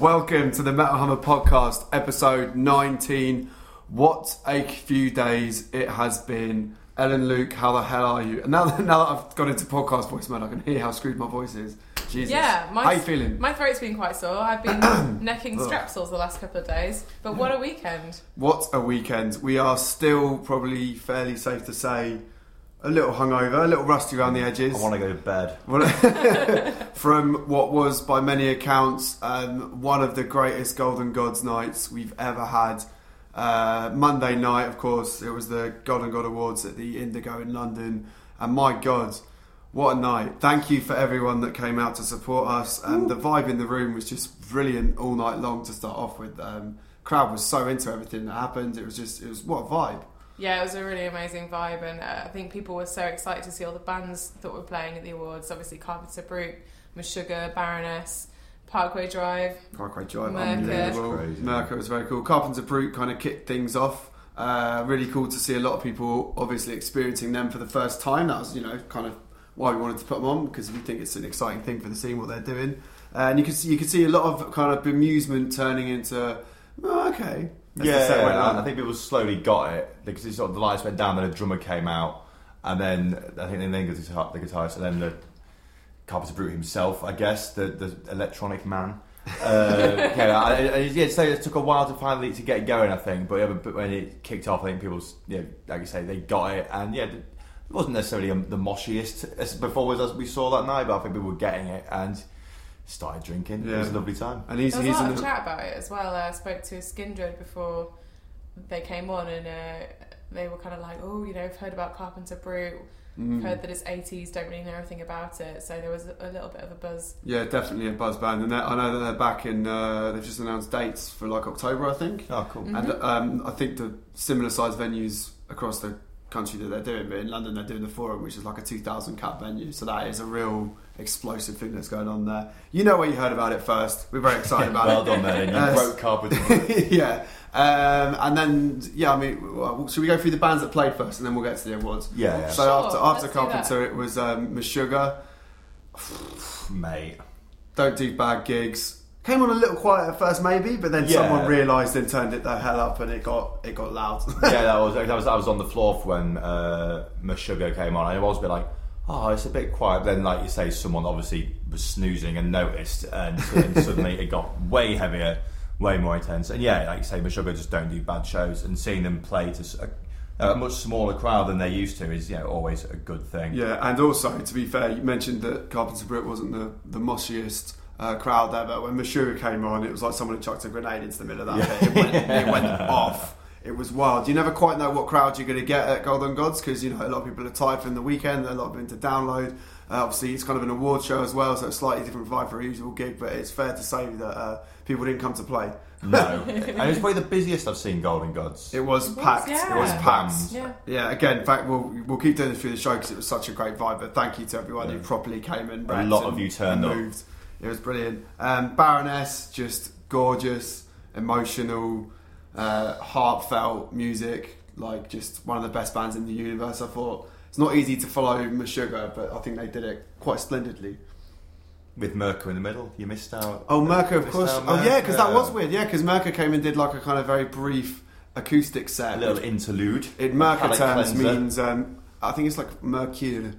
Welcome to the Metal Hammer podcast, episode 19. What a few days it has been. Ellen Luke, how the hell are you? And now, that- now that I've got into podcast voice mode, I can hear how screwed my voice is. Jesus. Yeah, my, how you feeling? My throat's been quite sore. I've been necking strepsils the last couple of days. But what a weekend! What a weekend. We are still probably fairly safe to say a little hungover, a little rusty around the edges. I want to go to bed. From what was, by many accounts, um, one of the greatest Golden Gods nights we've ever had. Uh, Monday night, of course, it was the Golden God Awards at the Indigo in London, and my God, what a night! Thank you for everyone that came out to support us. And the vibe in the room was just brilliant all night long. To start off with, um, crowd was so into everything that happened. It was just, it was what a vibe. Yeah, it was a really amazing vibe, and uh, I think people were so excited to see all the bands that were playing at the awards. Obviously, Carpenter Brut, Meshuggah, Baroness, Parkway Drive. Parkway Drive, Myrkur. unbelievable. That's crazy. Myrkur was very cool. Carpenter Brut kind of kicked things off. Uh, really cool to see a lot of people obviously experiencing them for the first time. That was, you know, kind of why we wanted to put them on because we think it's an exciting thing for the scene what they're doing. Uh, and you can see you can see a lot of kind of bemusement turning into oh, okay. As yeah, yeah. I think people slowly got it because it sort of the lights went down, then a drummer came out, and then I think then the guitar, the guitarist, and then the Carpenter Brut himself, I guess, the the electronic man. uh, yeah, I, I, yeah, so it took a while to finally to get going, I think. But, yeah, but, but when it kicked off, I think people, yeah, like you say, they got it, and yeah, it wasn't necessarily um, the moshiest as performers as we saw that night, but I think people were getting it and started drinking. It was a lovely time. and he's There was he's a lot of the, chat about it as well. Uh, I spoke to Skindred before they came on, and uh, they were kind of like, "Oh, you know, I've heard about Carpenter Brut. Mm. Heard that it's 80s. Don't really know anything about it." So there was a, a little bit of a buzz. yeah, definitely a buzz band, and they're- I know that they're back in. Uh, they've just announced dates for like October, I think. Oh, cool. Mhm. And um, I think the similar sized venues across the country that they're doing, but in London they're doing the Forum, which is like a 2,000 cap venue. So that is a real explosive thing that's going on there. You know where you heard about it first. We're very excited about well it. done, man. You Uh, broke Carpenter. yeah. Um, and then, yeah, I mean, well, should we go through the bands that played first and then we'll get to the awards? Yeah, yeah. So Sure, after, after Carpenter, it was um, Meshuggah, mate. Don't Do Bad Gigs. Came on a little quiet at first, maybe, but then Yeah. someone realised and turned it the hell up, and it got it got loud. yeah, that was, that was I was on the floor for when uh, Meshuggah came on, it was a bit like, oh, it's a bit quiet. Then, like you say, someone obviously was snoozing and noticed, and, and suddenly it got way heavier, way more intense. And yeah, like you say, Meshuggah just don't do bad shows, and seeing them play to s- a, a much smaller crowd than they're used to is, you know, always a good thing. Yeah, and also to be fair, you mentioned that Carpenter Brut wasn't the the moshiest uh, crowd but When Meshuggah came on, it was like someone had chucked a grenade into the middle of that Yeah. pit. It went, it went off. It was wild. You never quite know what crowd you're going to get at Golden Gods because you know a lot of people are tired from the weekend. A lot of people to download. Uh, obviously, it's kind of an award show as well, so it's slightly different vibe for a usual gig. But it's fair to say that uh, people didn't come to play. No, and it's probably the busiest I've seen Golden Gods. It was It was, packed. yeah. It was packed. Yeah. Yeah, again, in fact, we'll we'll keep doing this through the show because it was such a great vibe. But thank you to everyone who properly came and A lot and- of you turned and up. It was brilliant. Um, Baroness, just gorgeous, emotional, uh, heartfelt music. Like just one of the best bands in the universe. I thought it's not easy to follow Meshuggah, but I think they did it quite splendidly. With Myrkur in the middle, you missed out. Oh, Myrkur, of course. Oh, yeah, because that was weird. Yeah, because Myrkur came and did like a kind of very brief acoustic set. A little interlude. in Myrkur terms cleanser. means um, I think it's like Mercure.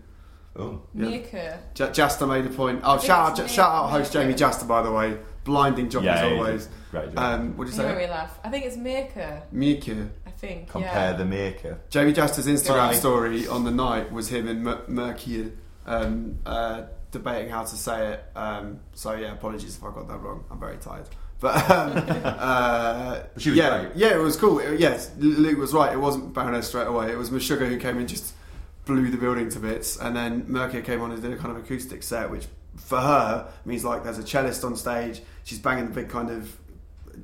Oh. Yeah. Mirka. J- Jasta made a point. Oh, shout out, J- shout out, host Jamey Jasta, by the way. Blinding job Yeah, as he always. Great job. Um, what do you You say? we laugh. I think it's Mirka. Mirka. I think. Compare yeah. the Mirka. Jamey Jasta's Instagram Right. story on the night was him and Mer- Mercure um, uh, debating how to say it. Um, so yeah, apologies if I got that wrong. I'm very tired. But, um, uh, But she was yeah, great. yeah, it was cool. It- yes, Luke was right. It wasn't Baroness straight away. It was Meshuggah who came in just blew the building to bits, and then Mercure came on and did a kind of acoustic set, which for her means like there's a cellist on stage. She's banging the big kind of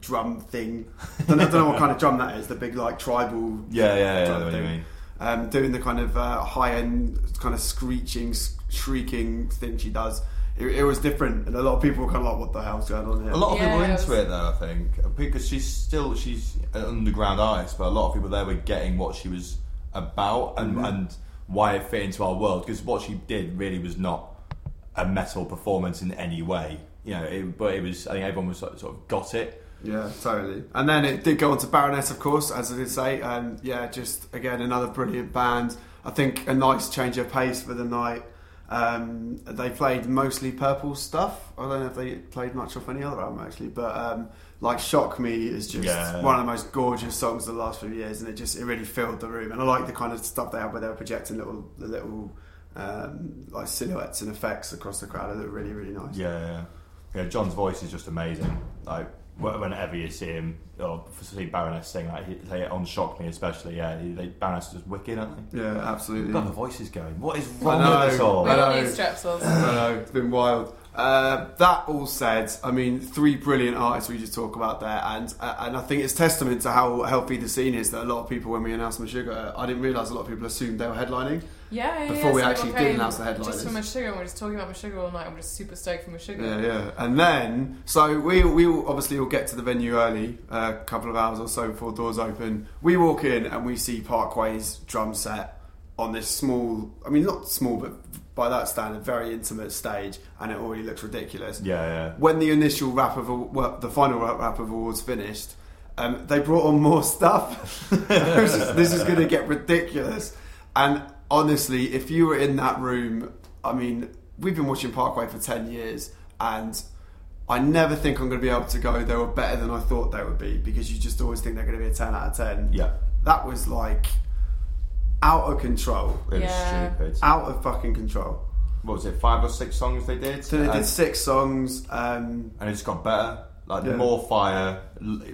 drum thing. don't, know, don't know what kind of drum that is. The big like tribal Yeah, yeah, yeah. I Type what you mean. um, doing the kind of uh, high end, kind of screeching, s- shrieking thing she does. It, it was different, and a lot of people were kind of like, "What the hell's going on here?" A lot of people Yeah, are it into it though, I think, because she's still she's an underground artist, but a lot of people there were getting what she was about and Mhm. and why it fit into our world. Because what she did really was not a metal performance in any way. You know, it, but it was. I think everyone was sort of got it. Yeah, totally. And then it did go on to Baroness, of course, as I did say. And yeah, just again another brilliant band. I think a nice change of pace for the night. Um, they played mostly purple stuff. I don't know if they played much off any other album actually, but um, like "Shock Me" is just Yeah. one of the most gorgeous songs of the last few years, and it just it really filled the room. And I like the kind of stuff they had where they were projecting little the little um, like silhouettes and effects across the crowd. They were really really nice. Yeah, yeah, yeah. John's voice is just amazing. Like whenever you see him or see Baroness sing, like he, they on Shock Me especially. Yeah, he, they, Baroness is just wicked, aren't they? Yeah, absolutely. God, the voice is going. What is I wrong know. with us all? I all know. need strepsils. I know, it's been wild. Uh, that all said, I mean, three brilliant artists we just talk about there, and uh, and I think it's testament to how healthy the scene is that a lot of people, when we announced Meshuggah, I didn't realise a lot of people assumed they were headlining. Yeah, yeah, Before yeah. we so actually did announce the headliners. Just for my sugar, and we're just talking about Meshuggah all night. We're just super stoked for Meshuggah. Yeah, yeah. And then, so we we obviously will get to the venue early, a couple of hours or so before doors open. We walk in and we see Parkway's drum set on this small, I mean, not small, but by that standard, very intimate stage, and it already looks ridiculous. Yeah, yeah. when the initial wrap of well, the final wrap of awards finished, um, they brought on more stuff. this is, this is going to get ridiculous. And honestly, if you were in that room, I mean, we've been watching Parkway for ten years, and I never think I'm going to be able to go. They were better than I thought they would be because you just always think they're going to be a ten out of ten. Yeah, That was like out of control, it was Yeah. stupid. out of fucking control. What was it? Five or six songs they did, So they did six songs. Um, and it just got better. Like Yeah. more fire,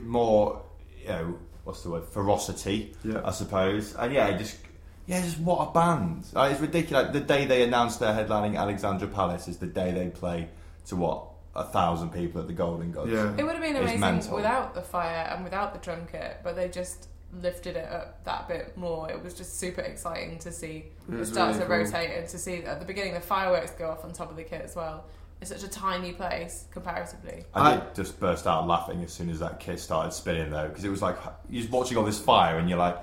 more you know, what's the word? Ferocity, Yeah. I suppose. And yeah, just yeah, just what a band! Like, it's ridiculous. The day they announced they're headlining Alexandra Palace is the day they play to what a thousand people at the Golden Gods. yeah. It would have been amazing without the fire and without the drum kit, but they just lifted it up that bit more. It was just super exciting to see It it start really to cool. rotate and to see at the beginning the fireworks go off on top of the kit as well. It's such a tiny place comparatively. I I- just burst out laughing as soon as that kit started spinning though, because it was like you're watching all this fire and you're like,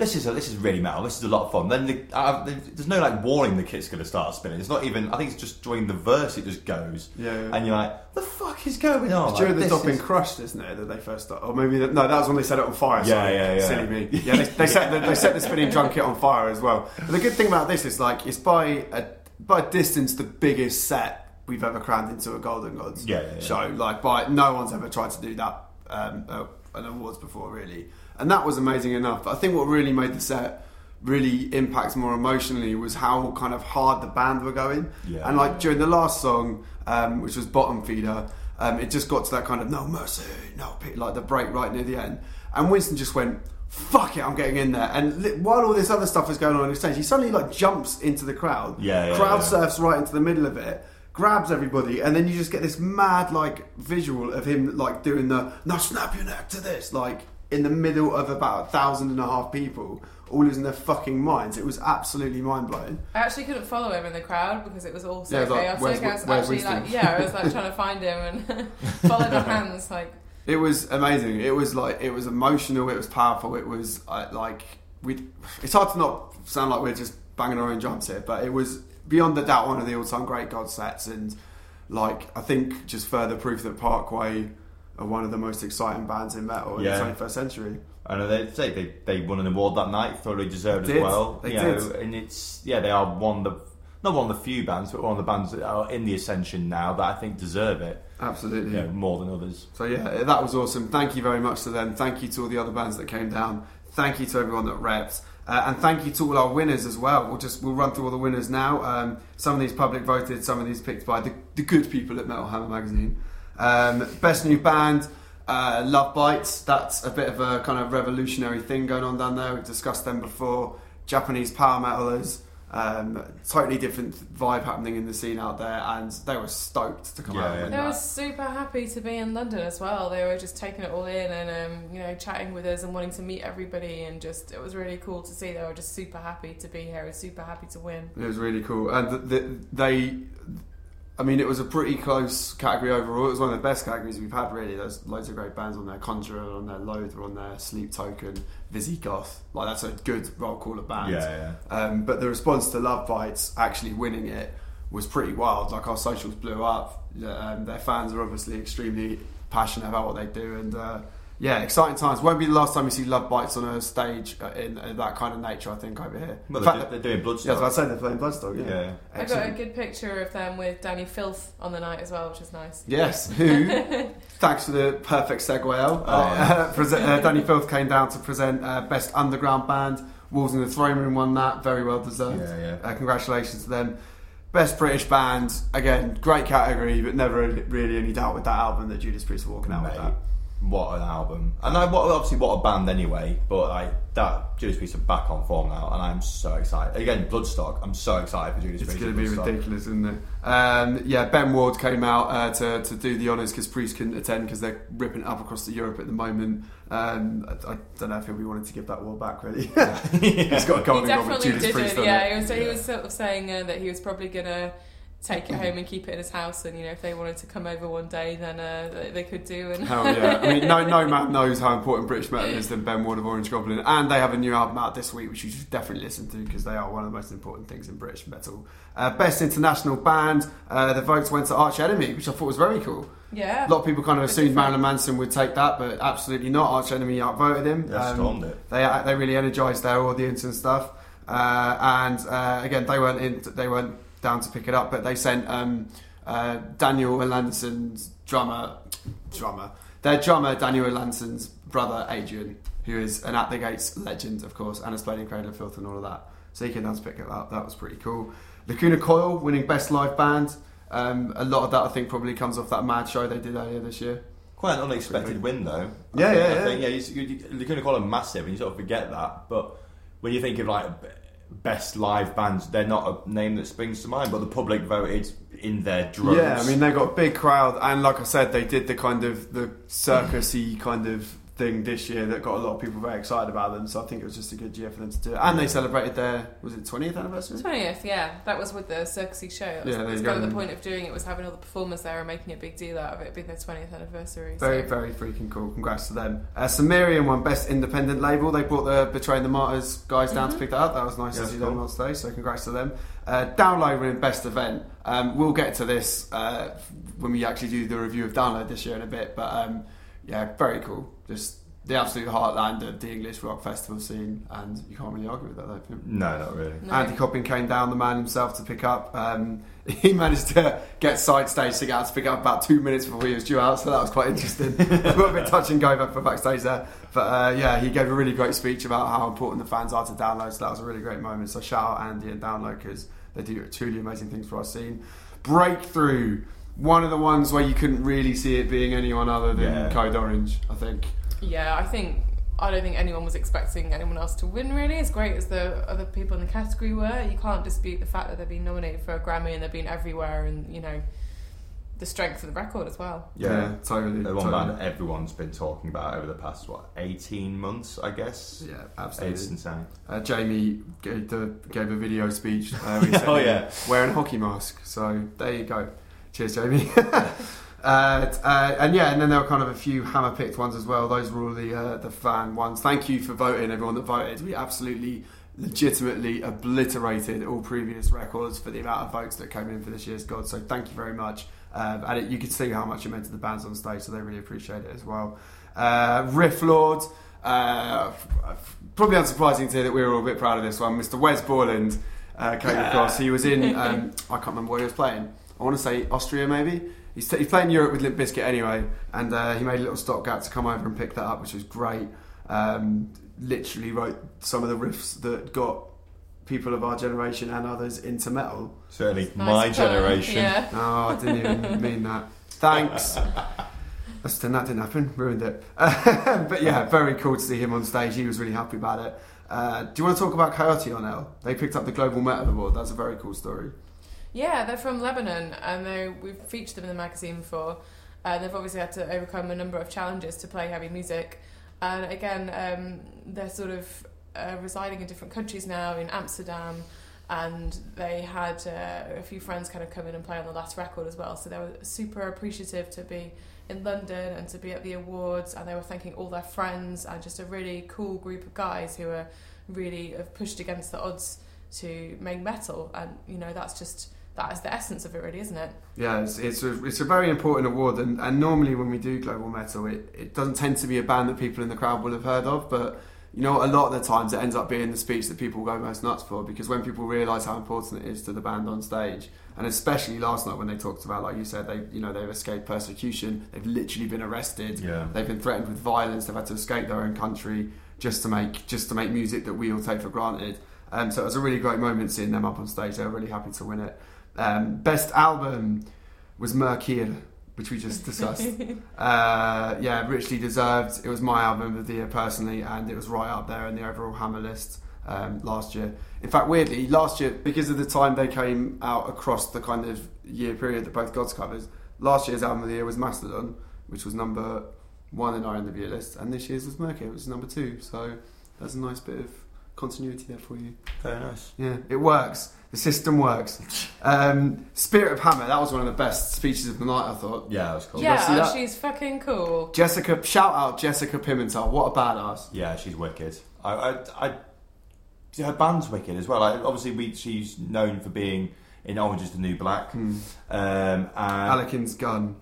this is a, this is really metal. This is a lot of fun. Then the, uh, there's no like warning the kit's going to start spinning. It's not even. I think it's just during the verse it just goes, Yeah, yeah. and you're like, the fuck is going on? It's during Like, the Stopping is- Crushed, isn't it? That they first started, or maybe that, no, that was when they set it on fire. Yeah, sorry. yeah, yeah. Silly me. Yeah, they, they set the, they set the spinning drum kit on fire as well. But the good thing about this is like it's by a by distance the biggest set we've ever crammed into a Golden Gods Yeah, yeah, yeah. show. Like by no one's ever tried to do that um, uh, an awards before really, and that was amazing enough. But I think what really made the set really impact more emotionally was how kind of hard the band were going. Yeah. And like during the last song, um, which was Bottom Feeder, um, it just got to that kind of no mercy, no pity, like the break right near the end. And Winston just went, fuck it, I'm getting in there. And li- while all this other stuff is going on on the stage, he suddenly like jumps into the crowd, Yeah, yeah, crowd yeah. surfs right into the middle of it. Grabs everybody, and then you just get this mad like visual of him like doing the now snap your neck to this, like in the middle of about a thousand and a half people, all losing their fucking minds. It was absolutely mind blowing. I actually couldn't follow him in the crowd because it was all so Yeah, like, chaotic. where's- I was actually Winston? like, yeah, I was like trying to find him and follow the hands. Like, It was amazing. It was like it was emotional. It was powerful. It was uh, like we. It's hard to not sound like we're just banging our own drums here, but it was beyond a doubt one of the all-time great God sets, and like I think just further proof that Parkway are one of the most exciting bands in metal in the 21st century. I know they say they, they won an award that night, thoroughly deserved as well. They you know, did. and it's yeah, they are one of the not one of the few bands, but one of the bands that are in the ascension now that I think deserve it. Absolutely. You know, more than others. So yeah, that was awesome. Thank you very much to them. Thank you to all the other bands that came down. Thank you to everyone that repped. Uh, and thank you to all our winners as well. We'll just we'll run through all the winners now. Um, some of these public voted, some of these picked by the, the good people at Metal Hammer magazine. Um, best new band, uh, Lovebites. That's a bit of a kind of revolutionary thing going on down there. We've discussed them before. Japanese power metalers. Um, totally different vibe happening in the scene out there, and they were stoked to come Yeah, out. yeah. They win were super happy to be in London as well. They were just taking it all in and um, you know chatting with us and wanting to meet everybody and just it was really cool to see. They were just super happy to be here and super happy to win. It was really cool, and th th they, I mean, it was a pretty close category overall. It was one of the best categories we've had. Really, there's loads of great bands on there. Conjurer on there, Loathe were on there, Sleep Token, Visigoth. Like that's a good roll call of bands. Yeah, yeah. Um, but the response to Lovebites actually winning it was pretty wild. Like our socials blew up. Um, their fans are obviously extremely passionate about what they do, and uh, yeah, exciting times. Won't be the last time you see Lovebites on a stage uh, in, in that kind of nature. I think over here. Well, In they're, fact, do- they're doing Bloodstock. yeah, as I said, they're playing Bloodstock. Yeah, Yeah. I got a good picture of them with Dani Filth on the night as well, which is nice. Yes, who, thanks for the perfect segue, Al. Oh, uh, yeah. uh, Dani Filth came down to present uh, Best Underground Band. Wolves in the Throne Room won that, very well deserved. Yeah, yeah. Uh, congratulations to them. Best British Band, again, great category, but never really any doubt with that album that Judas Priest were walking out with that. What an album! And I, what, obviously, what a band anyway. But like that, Judas Priest are back on form now, and I'm so excited. Again, Bloodstock. I'm so excited for Judas It's Priest. going to be Bloodstock. ridiculous, isn't it? Um, yeah, Ben Ward came out uh, to, to do the honours because Priest couldn't attend because they're ripping it up across the Europe at the moment. Um, I, I don't know if we wanted to give that award back, really. He's got a He golden goal with definitely Judas did Priest it. Yeah, it. he was, he was sort of saying uh, that he was probably gonna take it home and keep it in his house, and you know if they wanted to come over one day, then uh, they- they could do. And Hell yeah. I mean, no, no man knows how important British metal is than Ben Ward of Orange Goblin. And they have a new album out this week, which you should definitely listen to because they are one of the most important things in British metal. Uh, Best International Band, uh, the votes went to Arch Enemy, which I thought was very cool. yeah, A lot of people kind of assumed different. Marilyn Manson would take that, but absolutely not. Arch Enemy outvoted him. Yeah, Um, stormed it. they they really energised their audience and stuff. Uh, and uh, again, they weren't in, they weren't down to pick it up, but they sent um, uh, Daniel Erlandsson's drummer, drummer, their drummer Daniel Erlandsson's brother Adrian, who is an At the Gates legend, of course, and has played in Cradle of Filth and all of that. So he came down to pick it up. That was pretty cool. Lacuna Coil winning best live band. Um, a lot of that I think probably comes off that mad show they did earlier this year. Quite an unexpected win, though. I Yeah, think, yeah, I yeah. think, yeah. You, you, to call them massive, and you sort of forget that. But when you think of like best live bands, they're not a name that springs to mind. But the public voted in their droves. Yeah, I mean they got a big crowd, and like I said, they did the kind of the circusy kind of thing this year that got a lot of people very excited about them. So I think it was just a good year for them to do it. And they celebrated their was it twentieth anniversary? twentieth. Yeah, that was with the circusy show. That was, Yeah, there that's kind of the point of doing it was having all the performers there and making a big deal out of it being their twentieth anniversary. Very, so. very freaking cool. Congrats to them. Uh, Sumerian won Best Independent Label. They brought the Betraying the Martyrs guys down Mhm. to pick that up. That was nice Yeah, to see that's them cool. on stage, so congrats to them. Uh, Download winning Best Event. Um, we'll get to this uh, when we actually do the review of Download this year in a bit, but um, yeah, very cool. Just the absolute heartland of the English rock festival scene, and you can't really argue with that, though. no, not really. No. Andy Copping came down, the man himself, to pick up. Um, he managed to get side stage to get out to pick up about two minutes before he was due out, so that was quite interesting. a little bit touch and go back for backstage there. But uh, yeah, he gave a really great speech about how important the fans are to download, so that was a really great moment. So shout out Andy and Download because they do truly amazing things for our scene. Breakthrough, one of the ones where you couldn't really see it being anyone other than Yeah. Code Orange, I think. Yeah, I think I don't think anyone was expecting anyone else to win. Really, as great as the other people in the category were, you can't dispute the fact that they've been nominated for a Grammy and they've been everywhere, and you know the strength of the record as well. Yeah. totally. The one totally. band everyone's been talking about over the past what eighteen months, I guess. Yeah, absolutely. It's insane. Uh, Jamie gave, the, gave a video speech. Uh, where Oh, yeah. wearing a hockey mask. So there you go. Cheers, Jamie. uh, uh, and yeah, and then there were kind of a few hammer picked ones as well. Those were all the uh, the fan ones. Thank you for voting, everyone that voted. We absolutely, legitimately obliterated all previous records for the amount of votes that came in for this year's God. So thank you very much. Um, and it, you could see how much it meant to the bands on stage, so they really appreciate it as well. Uh, Riff Lord. Uh, probably unsurprising to hear that we were all a bit proud of this one. Mr. Wes Borland uh, came across. He was in, um, I can't remember where he was playing. I want to say Austria, maybe. He's, t- he's playing Europe with Limp Bizkit anyway, and uh, he made a little stopgap to come over and pick that up, which was great. Um, literally wrote some of the riffs that got people of our generation and others into metal. Certainly, Nice my pun, generation. Yeah. Oh, I didn't even mean that. Thanks. That's, that didn't happen. Ruined it. but yeah, very cool to see him on stage. He was really happy about it. Uh, do you want to talk about Coyote on L? They picked up the Global Metal Award. That's a very cool story. Yeah, they're from Lebanon, and they, we've featured them in the magazine before. Uh, they've obviously had to overcome a number of challenges to play heavy music, and again, um, they're sort of uh, residing in different countries now, in Amsterdam, and they had uh, a few friends kind of come in and play on the last record as well. So they were super appreciative to be in London and to be at the awards, and they were thanking all their friends and just a really cool group of guys who are really have pushed against the odds to make metal, and you know that's just that is the essence of it, really, isn't it? Yeah, it's it's a, it's a very important award, and, and normally when we do global metal, it, it doesn't tend to be a band that people in the crowd will have heard of, but you know, a lot of the times it ends up being the speech that people go most nuts for because when people realise how important it is to the band on stage, and especially last night when they talked about, like you said, they you know they've escaped persecution, they've literally been arrested, Yeah. they've been threatened with violence, they've had to escape their own country just to make just to make music that we all take for granted. Um, so it was a really great moment seeing them up on stage. They were really happy to win it. Um, best album was Mercure, which we just discussed. uh, yeah, richly deserved. It was my album of the year personally, and it was right up there in the overall Hammer list um, last year. In fact, weirdly, last year because of the time they came out across the kind of year period that both Gods covers, last year's album of the year was Mastodon, which was number one in our end of year list, and this year's was Mercury, which was number two. So there's a nice bit of continuity there for you. Very nice. Yeah, it works. The system works. Um, Spirit of Hammer, that was one of the best speeches of the night, I thought. Yeah, that was cool. you guys see yeah, that? she's fucking cool. Jessica, shout out Jessica Pimentel. What a badass. Yeah, she's wicked. I, I, I her band's wicked as well. Like, obviously, we, she's known for being in Orange Is the New Black. Hmm. Um, and, Alekhine's Gun.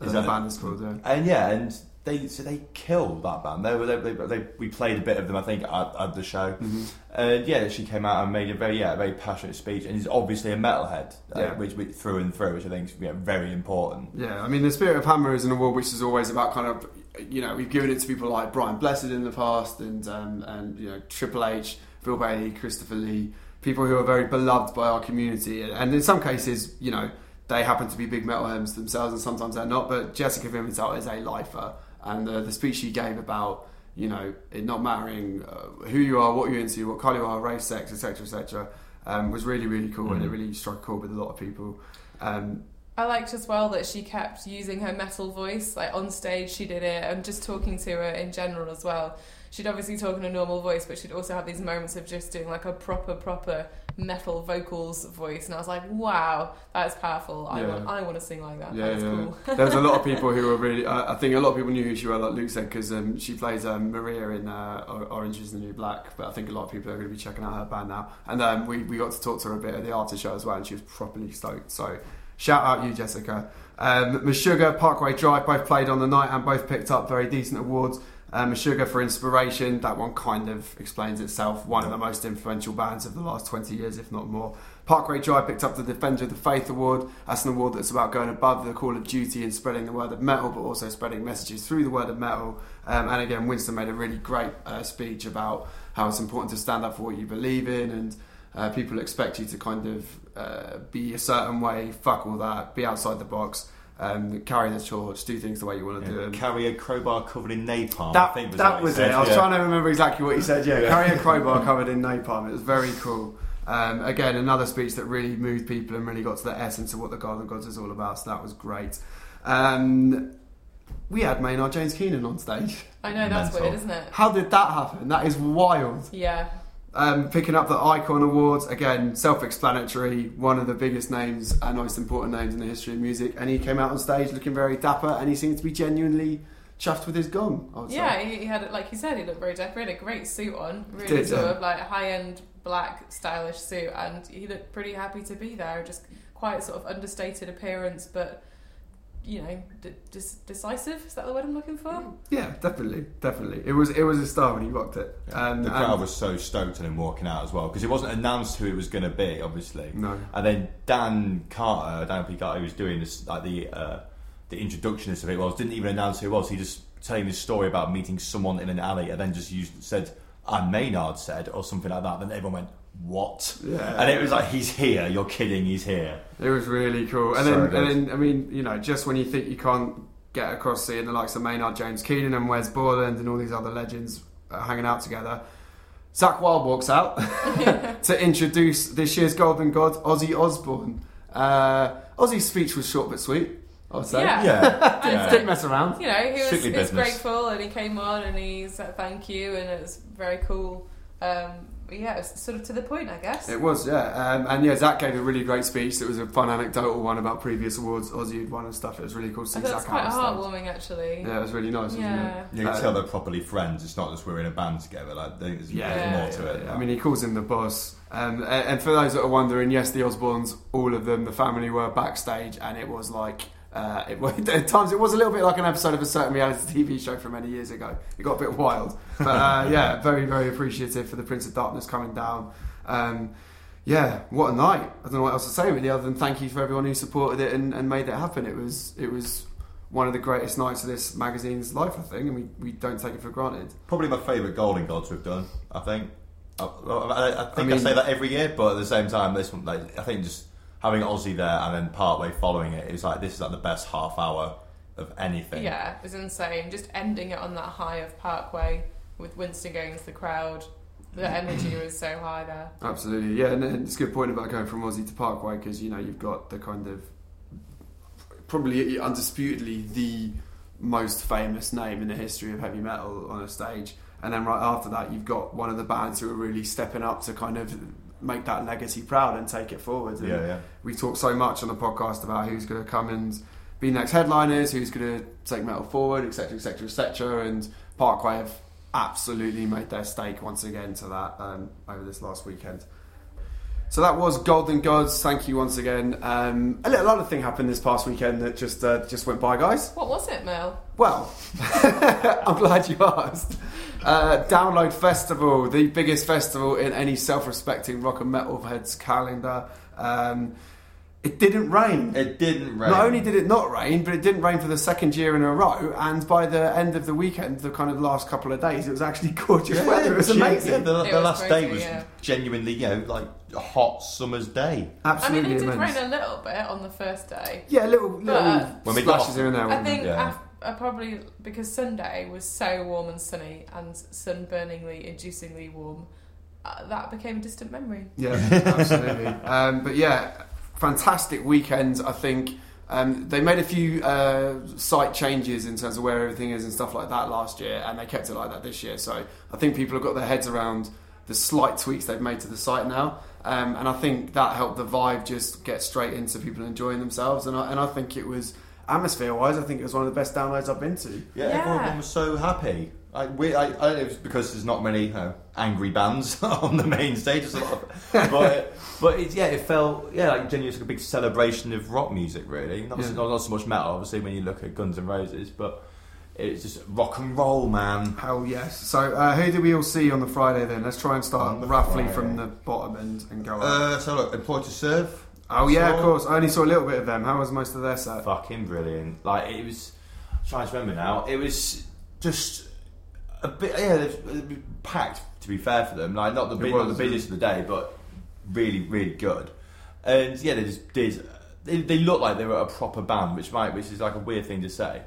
Is Is that the it? band is called, yeah. and yeah, and they so they killed that band. They were they, they, they, we played a bit of them, I think, at, at the show. Mhm. And yeah, she came out and made a very yeah very passionate speech, and is obviously a metalhead, uh, Yeah. which, which through and through, which I think is yeah, very important. Yeah, I mean, the Spirit of Hammer is an award which is always about kind of, you know, we've given it to people like Brian Blessed in the past and, um, and you know, Triple H, Bill Bailey, Christopher Lee, people who are very beloved by our community. And in some cases, you know, they happen to be big metalheads themselves and sometimes they're not. But Jessica Pimentel is a lifer. And uh, the speech she gave about, you know, it not mattering uh, who you are, what you're into, what color you are, race, sex, etc., etc., um, was really, really cool. And it Mhm. really struck a chord with a lot of people. Um, I liked as well that she kept using her metal voice, like on stage she did it, and just talking to her in general as well. She'd obviously talk in a normal voice, but she'd also have these moments of just doing like a proper, proper metal vocals voice, and I was like, wow, that's powerful. I Yeah. want, I want to sing like that. Yeah, that's yeah. cool. there was a lot of people who were really. I I think a lot of people knew who she was, like Luke said, because um, she plays um, Maria in uh, Or- Orange Is the New Black. But I think a lot of people are going to be checking out her band now. And um, we, we got to talk to her a bit at the artist show as well, and she was properly stoked. So shout out you, Jessica. Um, Meshuggah, Parkway Drive, both played on the night and both picked up very decent awards. Um, Meshuggah for inspiration, that one kind of explains itself. One of the most influential bands of the last 20 years, if not more. Parkway Drive picked up the Defender of the Faith Award. That's an award that's about going above the call of duty and spreading the word of metal, but also spreading messages through the word of metal. Um, and again, Winston made a really great uh, speech about how it's important to stand up for what you believe in, and uh, people expect you to kind of uh, be a certain way. Fuck all that. Be outside the box. Um, carry the torch. Do things the way you want to do them. Carry a crowbar covered in napalm. I That, think was that was said. it. I was yeah. trying to remember exactly what he said. Yeah, Yeah. carry a crowbar covered in napalm. It was very cool. Um, again, another speech that really moved people and really got to the essence of what the Golden Gods is all about. So that was great. Um, we had Maynard James Keenan on stage. I know, that's Mental. weird, isn't it? How did that happen? That is wild. Yeah. Um, picking up the Icon Awards again, self-explanatory. One of the biggest names and most important names in the history of music, and he came out on stage looking very dapper, and he seemed to be genuinely chuffed with his gong. I would say. Yeah, he, he had, like you said, he looked very dapper. He had a great suit on, really Did, sort yeah. of like a high end black stylish suit, and he looked pretty happy to be there. Just quite sort of understated appearance, but you know, d- dis- decisive. Is that the word I'm looking for? Yeah, definitely, definitely. It was it was a star when he rocked it. Um, the crowd and- was so stoked on him walking out as well because it wasn't announced who it was going to be, obviously. no. And then Dan Carter, Dan P. Carter, who was doing this, like the uh, the introductionist of it was, didn't even announce who it was. He just telling this story about meeting someone in an alley, and then just used said, "And Maynard said," or something like that. Then everyone went, "What?" Yeah. And it was like, "He's here! You're kidding! He's here!" It was really cool. And So then, good. and then, I mean, you know, just when you think you can't get across seeing the likes of Maynard James Keenan and Wes Borland and all these other legends uh, hanging out together, Zakk Wylde walks out to introduce this year's Golden God, Ozzy Osbourne. Uh, Ozzy's speech was short but sweet, I would say. Yeah. Yeah, And yeah. Didn't mess around. You know, he was, he was grateful, and he came on and he said thank you, and it was very cool. Um, yeah, it's sort of to the point, I guess. It was, yeah. Um, and yeah, Zakk gave a really great speech. It was a fun anecdotal one about previous awards Ozzy had won and stuff. It was really cool to see I thought Zakk it's quite out on heartwarming, actually. Yeah, it was really nice, wasn't Yeah. it? You can Uh, tell they're properly friends. It's not just we're in a band together. Like, there's, Yeah, there's yeah, more to it. Yeah, I mean, he calls him the boss. Um, a- and for those that are wondering, yes, the Osbournes, all of them, the family were backstage, and it was like. Uh, it, at times, it was a little bit like an episode of a certain reality TV show from many years ago. It got a bit wild, but uh, yeah, very, very appreciative for the Prince of Darkness coming down. Um, yeah, what a night! I don't know what else to say really, other than thank you for everyone who supported it and, and made it happen. It was, it was one of the greatest nights of this magazine's life, I think, and we, we don't take it for granted. Probably my favourite Golden Gods we've done. I think. I, I, I think I, mean- say that every year, but at the same time, this one, like, I think just having Ozzy there and then Parkway following it, it's like this is like the best half hour of anything. Yeah, it was insane. Just ending it on that high of Parkway with Winston going into the crowd. The mm. energy was so high there. Absolutely, yeah, and, and it's a good point about going from Ozzy to Parkway because you know you've got the kind of probably undisputedly the most famous name in the history of heavy metal on a stage, and then right after that you've got one of the bands who are really stepping up to kind of make that legacy proud and take it forward. And Yeah, yeah. we talk so much on the podcast about who's going to come and be next headliners, who's going to take metal forward, etc., etc., etc. And Parkway have absolutely made their stake once again to that um, over this last weekend. So that was Golden Gods. Thank you once again. Um, a little other thing happened this past weekend that just uh, just went by, guys. What was it, Mel? Well, I'm glad you asked. Uh, Download Festival, the biggest festival in any self-respecting rock and metal head's calendar. Um, it didn't rain. It didn't rain. Not only did it not rain, but it didn't rain for the second year in a row. And by the end of the weekend, the kind of last couple of days, it was actually gorgeous Yeah, weather. It was amazing. Yeah, the, It the was last crazy, day was yeah. genuinely, you know, like a hot summer's day. Absolutely I mean, it did immense. rain a little bit on the first day. Yeah, little, little But- When we got splashes off- here and there. I wasn't think Yeah. af- uh, probably because Sunday was so warm and sunny and sunburningly, inducingly warm, uh, that became a distant memory. Yeah, absolutely. um, but yeah, fantastic weekend. I think um, they made a few uh, site changes in terms of where everything is and stuff like that last year, and they kept it like that this year. So I think people have got their heads around the slight tweaks they've made to the site now. Um, and I think that helped the vibe just get straight into people enjoying themselves. And I, and I think it was, atmosphere wise, I think it was one of the best downloads I've been to. Yeah, Yeah. everyone was so happy. I, we, I, I don't know if it's because there's not many you know, angry bands on the main stage, a lot of, but but it's, yeah, it felt yeah like genuinely like a big celebration of rock music, really. Not, Yeah. not, not so much metal, obviously, when you look at Guns and Roses, but it's just rock and roll, man. Hell yes. So uh, who did we all see on the Friday then? Let's try and start On roughly Friday. from the bottom end and go up. Uh, so look, Employed to Serve. Oh yeah, of So- course. I only saw a little bit of them. How was most of their set? Fucking brilliant. Like it was. I'm trying to remember now. It was just a bit. Yeah, it was packed. To be fair for them, like not the It not the was, busiest of the day, but really, really good. And yeah, they just did. They, they looked like they were a proper band, which might, which is like a weird thing to say,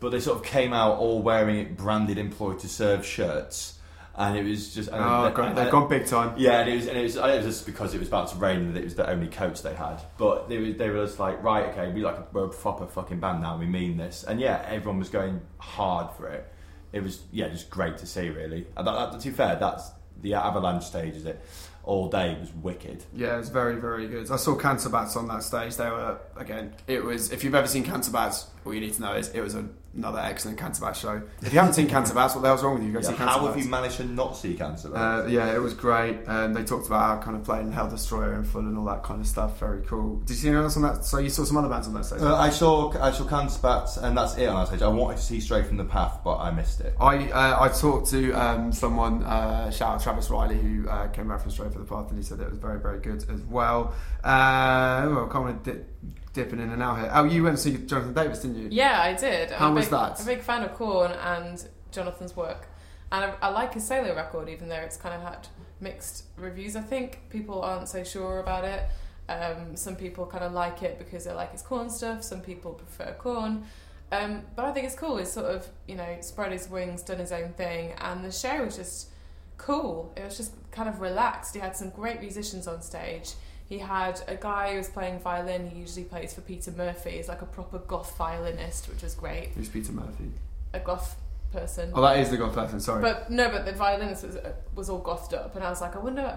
but they sort of came out all wearing it branded Employed to Serve" shirts, and it was just. and Oh, they- They've gone big time. yeah, and it was, and it was, it was just because it was about to rain and it was the only coats they had. But they were, they were just like, right, okay, we like a, we're a proper fucking band now. We mean this, and yeah, everyone was going hard for it. It was yeah, just great to see, really. And that, that, to be fair, that's the Avalanche stage, is it? All day was wicked. Yeah, it was very, very good. I saw Cancer Bats on that stage. They were again. It was. If you've ever seen Cancer Bats, all you need to know is it was a, another excellent Cancer Bats show. If you haven't seen Cancer Bats, what the hell's wrong with you? Go Yeah, see Cancer how have Bats. you managed to not see cancer? Uh, yeah, it was great. Um, they talked about how kind of playing Hail Destroyer in full and all that kind of stuff. Very cool. Did you see anyone else on that? So you saw some other bands on that stage. Uh, I saw I saw Cancer Bats, and that's it on that stage. I wanted to see Straight from the Path, but I missed it. I uh, I talked to um, someone, uh, shout out Travis Riley, who uh, came back from Straight from the Path, and he said it was very, very good as well. Uh, well, kind of dip, dipping in and out here. Oh, you went to see Jonathan Davis, didn't you? Yeah, I did. I'm How a was big, that? A big fan of Korn and Jonathan's work, and I, I like his solo record, even though it's kind of had mixed reviews. I think people aren't so sure about it. Um, some people kind of like it because they like his Korn stuff. Some people prefer Korn. Um, but I think it's cool. He's sort of, you know, spread his wings, done his own thing, and the show was just cool. It was just kind of relaxed. He had some great musicians on stage. He had a guy who was playing violin. He usually plays for Peter Murphy. He's like a proper goth violinist, which was great. Who's Peter Murphy? A goth person. Oh, that is the goth person. Sorry. But no, but the violinist was was all gothed up, and I was like, I wonder,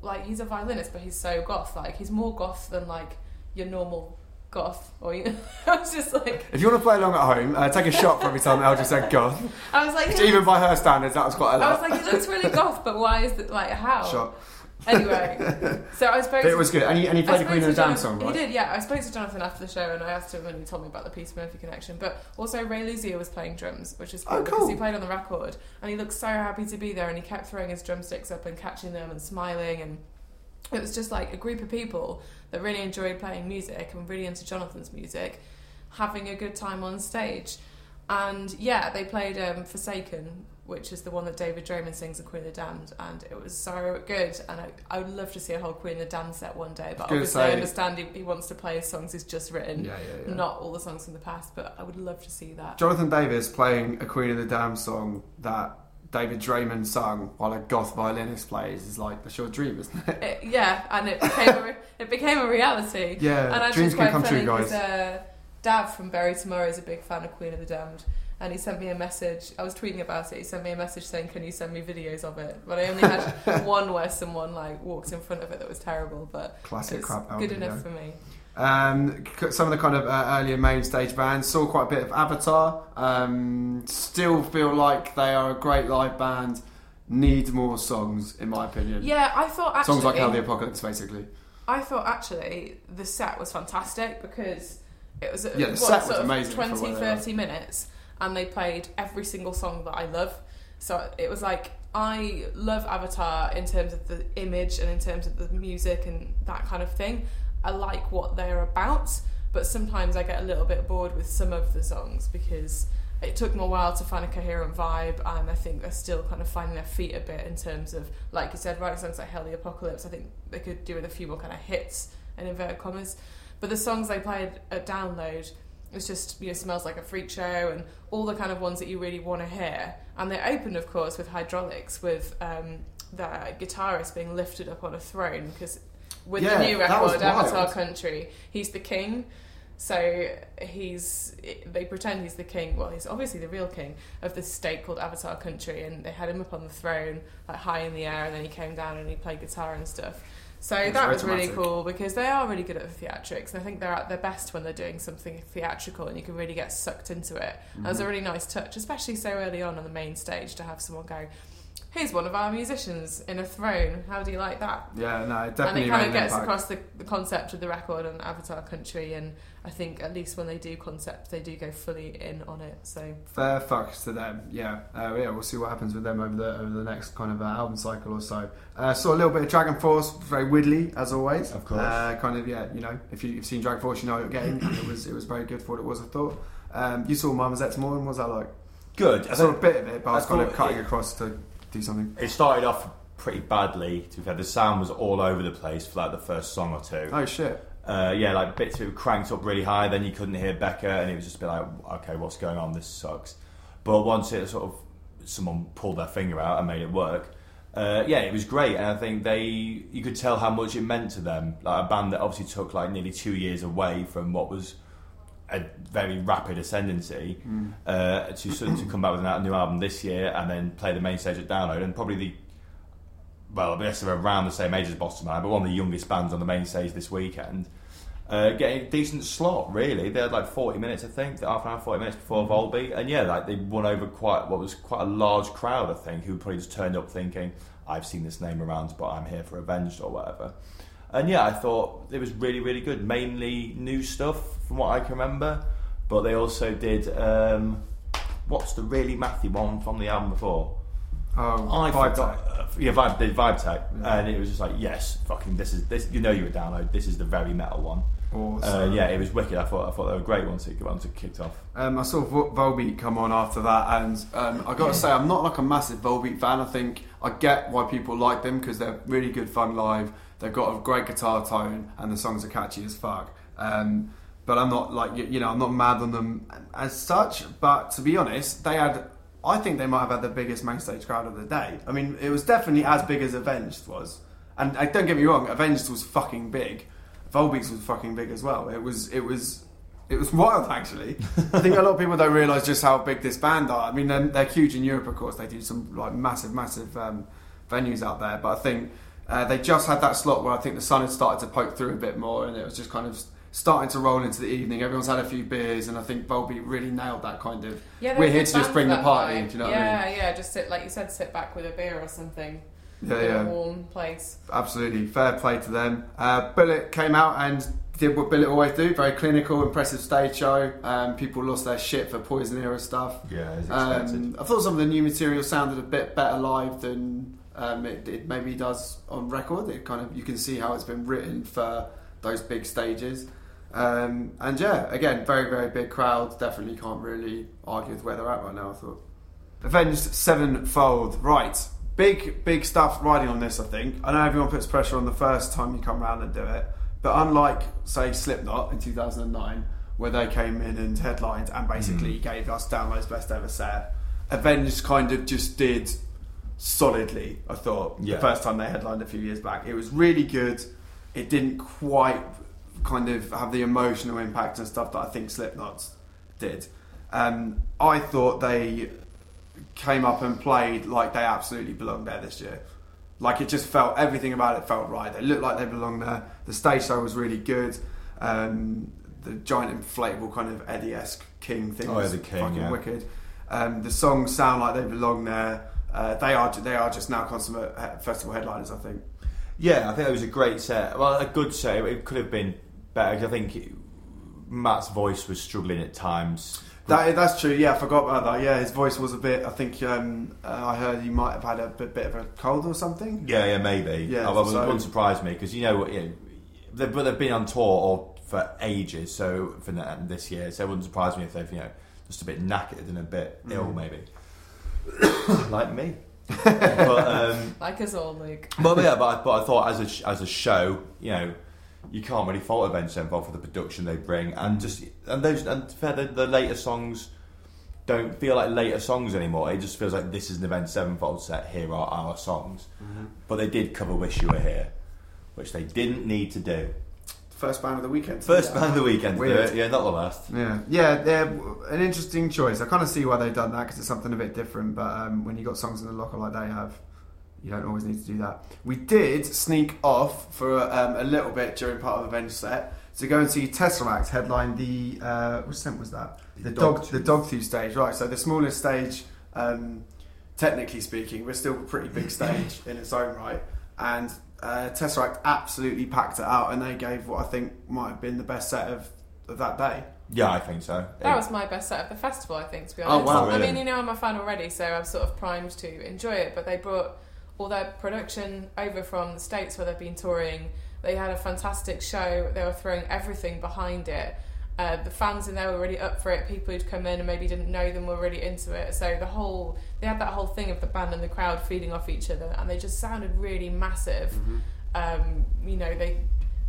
like he's a violinist, but he's so goth. Like he's more goth than like your normal goth. Or you know, I was just like, if you want to play along at home, uh, take a shot for every time Eleanor said goth. I was like, yeah. even by her standards, that was quite a lot. I was like, he looks really goth, but why is it like how? Shot. Anyway, so I spoke. But it was good. And he, and he played a Queen the Damned song, right? He did, yeah. I spoke to Jonathan after the show and I asked him and he told me about the Peter Murphy connection. But also Ray Luzier was playing drums, which is cool, Oh, because he played on the record and he looked so happy to be there and he kept throwing his drumsticks up and catching them and smiling and it was just like a group of people that really enjoyed playing music and really into Jonathan's music, having a good time on stage. And yeah, they played um, Forsaken, which is the one that David Draiman sings in Queen of the Damned, and it was so good. And I, I would love to see a whole Queen of the Damned set one day, but obviously I understand he, he wants to play his songs he's just written, Yeah, yeah, yeah. not all the songs from the past. But I would love to see that. Jonathan Davis playing a Queen of the Damned song that David Draiman sung while a goth violinist plays is like a short dream, isn't it? It- yeah, and it became a, re- it became a reality. Yeah, And I dreams just can come true, guys. uh, Dav from Bury Tomorrow is a big fan of Queen of the Damned. And he sent me a message. I was tweeting about it. He sent me a message saying, "Can you send me videos of it?" But I only had one where someone like walked in front of it that was terrible. But Classic crap good enough for me. Um, some of the kind of uh, earlier main stage bands saw quite a bit of Avatar. Um, still feel like they are a great live band. Need more songs, in my opinion. Yeah, I thought actually songs like Hail the Apocalypse, basically. I thought actually the set was fantastic because it was Yeah, the what, set was amazing for 20, what they are. 30 minutes and they played every single song that I love. So it was like I love Avatar in terms of the image and in terms of the music and that kind of thing. I like what they're about, but sometimes I get a little bit bored with some of the songs because it took them a while to find a coherent vibe, and I think they're still kind of finding their feet a bit in terms of, like you said, writing songs like Hail the Apocalypse. I think they could do with a few more kind of hits in inverted commas. But the songs they played at Download, it's just, you know, smells like a freak show and all the kind of ones that you really want to hear. And they opened, of course, with Hydraulics, with um, the guitarist being lifted up on a throne because with Yeah, the new record, Avatar. Country, he's the king. So he's they pretend he's the king. Well, he's obviously the real king of this state called Avatar Country, and they had him up on the throne, like high in the air, and then he came down and he played guitar and stuff. So It's that was really cool because they are really good at the theatrics, and I think they're at their best when they're doing something theatrical, and you can really get sucked into it. That was a Mm-hmm. really nice touch, especially so early on on the main stage to have someone go. Here's one of our musicians in a throne. How do you like that? Yeah, no, it and it kind of gets impact. across the, the concept of the record and Avatar Country, and I think at least when they do concept, they do go fully in on it. So Fair fucks to them. Yeah, uh, yeah. We'll see what happens with them over the over the next kind of uh, album cycle or so. Uh, saw a little bit of Dragon Force, very Widley as always. Of course. Uh, kind of yeah. You know, if you, you've seen Dragon Force, you know what you're getting. and it was it was very good for what it was. I thought. Um, you saw Marmozets More, and what was that like? Good. I saw a bit of it, but I was I kind of cutting it- across to do something. It started off pretty badly. To be fair, the sound was all over the place for like the first song or two. Oh shit! Uh, yeah, like bits of it were cranked up really high. Then you couldn't hear Becca, and it was just a bit like, okay, what's going on? This sucks. But once it sort of someone pulled their finger out and made it work, uh, yeah, it was great. And I think they, you could tell how much it meant to them. Like a band that obviously took like nearly two years away from what was a very rapid ascendancy Mm. uh, to sort of to come back with a new album this year and then play the main stage at Download and probably the well, I guess they're around the same age as Boston Manor, but one of the youngest bands on the main stage this weekend. Uh, getting a decent slot, really. They had like 40 minutes, I think, half an hour, 40 minutes before Volbeat. And yeah, like they won over quite what was quite a large crowd, I think, who probably just turned up thinking, I've seen this name around, but I'm here for Avenged or whatever. And yeah, I thought it was really, really good. Mainly new stuff from what I can remember, but they also did. Um, what's the really mathy one from the album before? Oh, I Vibe forgot. Tech. uh, yeah, vibe, the vibe tech, Yeah. and it was just like, yes, fucking, this is this. You know, you were download. This is the very metal one. Awesome. Uh, yeah, it was wicked. I thought I thought they were great once it once it kicked off. Um, I saw Vo- Volbeat come on after that, and um, I got to say, I'm not like a massive Volbeat fan. I think I get why people like them because they're really good fun live. They've got a great guitar tone, and the songs are catchy as fuck. Um, but I'm not like you, you know, I'm not mad on them as such. But to be honest, they had. I think they might have had the biggest main stage crowd of the day. I mean, it was definitely as big as Avenged was. And uh, don't get me wrong, Avenged was fucking big. Volbeats was fucking big as well. It was. It was It was wild, actually. I think a lot of people don't realise just how big this band are. I mean, they're, they're huge in Europe, of course. They do some like massive, massive um, venues out there. But I think uh, they just had that slot where I think the sun had started to poke through a bit more, and it was just kind of starting to roll into the evening. Everyone's had a few beers, and I think Volbeat really nailed that kind of. Yeah, We're here to just bring the party, do you know what I yeah, yeah. Just sit, like you said, sit back with a beer or something. Yeah, yeah. a warm place. Absolutely, fair play to them. Uh, Bullet came out and did what Bullet always do: very clinical, impressive stage show. Um, people lost their shit for Poison era stuff. Yeah, as expected. Um, I thought some of the new material sounded a bit better live than um, it, it maybe does on record. It kind of you can see how it's been written for those big stages. Um, and yeah, again, very very big crowd. Definitely can't really argue with where they're at right now. I thought. Avenged Sevenfold, right? Big big stuff riding on this. I think. I know everyone puts pressure on the first time you come around and do it, but unlike say Slipknot in 2009, where they came in and headlined and basically gave us Download's best ever set, Avenged kind of just did solidly. I thought Yeah. the first time they headlined a few years back, it was really good. It didn't quite kind of have the emotional impact and stuff that I think Slipknot's did. Um, I thought they came up and played like they absolutely belonged there this year. Like it just felt everything about it felt right. They looked like they belonged there. The stage show was really good. Um, the giant inflatable kind of Eddie esque King thing Oh, was the King, fucking yeah. wicked. Um, the songs sound like they belong there. Uh, they are they are just now consummate festival headliners. I think. Yeah, I think it was a great set. Well, a good set. It could have been better. I think Matt's voice was struggling at times. That, that's true. Yeah, I forgot about that. Yeah, his voice was a bit. I think um, uh, I heard he might have had a bit, bit of a cold or something. Yeah, yeah, maybe. Yeah, oh, well, so- it wouldn't surprise me because you know, you know they've, but they've been on tour or for ages. So for this year, so it wouldn't surprise me if they've you know just a bit knackered and a bit ill, Mm. maybe. like me. but um, Like us all, Luke. Well, yeah, but I, but I thought as a as a show, you know, you can't really fault Avenged Sevenfold for the production they bring, and just and those and fair, the, the later songs don't feel like later songs anymore. It just feels like this is an Avenged Sevenfold set. Here are our songs, but they did cover "Wish You Were Here," which they didn't need to do. First band of the weekend. First band of the weekend, Weird. yeah, not the last. Yeah, yeah, they're an interesting choice. I kind of see why they've done that because it's something a bit different. But um, when you got songs in the locker like they have, you don't always need to do that. We did sneak off for um, a little bit during part of Avenged set to go and see Tesseract headline the uh, which tent was that? The dog, Dogtooth. the Dogtooth stage, right? So the smallest stage, um, technically speaking, we're still a pretty big stage in its own right. And uh, Tesseract absolutely packed it out, and they gave what I think might have been the best set of, of that day. Yeah, I think so. That was my best set of the festival, I think, to be Oh, honest. wow, I mean, you know, I'm a fan already, so I'm sort of primed to enjoy it. But they brought all their production over from the States where they've been touring. They had a fantastic show. They were throwing everything behind it. Uh, the fans in there were really up for it. People who'd come in and maybe didn't know them were really into it. So the whole, they had that whole thing of the band and the crowd feeding off each other, and they just sounded really massive. Um, you know, they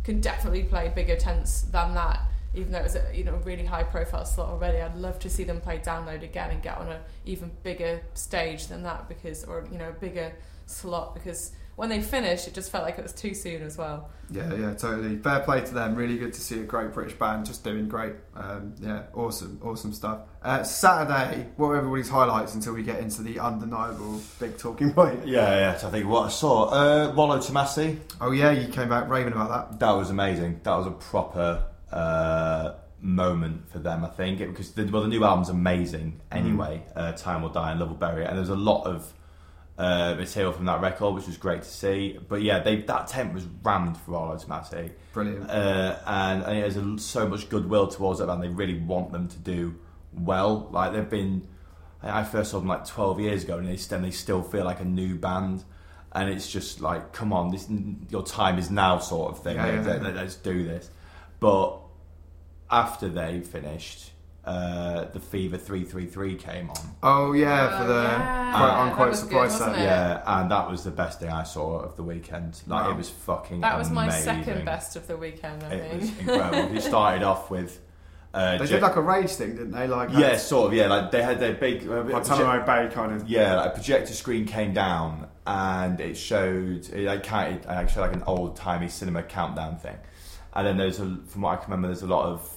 can definitely play bigger tents than that. Even though it was a you know really high profile slot already, I'd love to see them play download again and get on a even bigger stage than that because, or you know, bigger slot because when they finished, it just felt like it was too soon as well. Yeah, yeah, totally. Fair play to them. Really good to see a great British band just doing great. Um, yeah, awesome, awesome stuff. Uh, Saturday, what were everybody's highlights until we get into the undeniable big talking point? Yeah, yeah. So I think what I saw, uh, Rolo Tomassi. Oh yeah, you came back raving about that. That was amazing. That was a proper uh, moment for them, I think, it, because the, well, the new album's amazing anyway. Uh, Time Will Die and Love Will Bury It, and there's a lot of uh, material from that record, which was great to see. But yeah, they that tent was rammed for Rolo Tomassi, Brilliant. uh, and, and there's a, so much goodwill towards that band. They really want them to do well. Like they've been. I first saw them like 12 years ago, and they, st- they still feel like a new band. And it's just like, come on, this your time is now, sort of thing. Yeah, yeah, yeah. let- let's do this. But after they finished, uh, the Fever 333 came on. Oh yeah, for Oh, the yeah. quote That unquote surprise set. Yeah, and that was the best thing I saw of the weekend. Like Wow. it was fucking. That was my second best of the weekend, I It was incredible. it started off with. Uh, They Ja- did like a rage thing, didn't they? Like yeah, sort of. Yeah, like they had their big. Uh, like proje- Tanamo Bay kind of. yeah, like a projector screen came down and it showed. It like counted. It showed like an old timey cinema countdown thing. And then there's a, from what I can remember, there's a lot of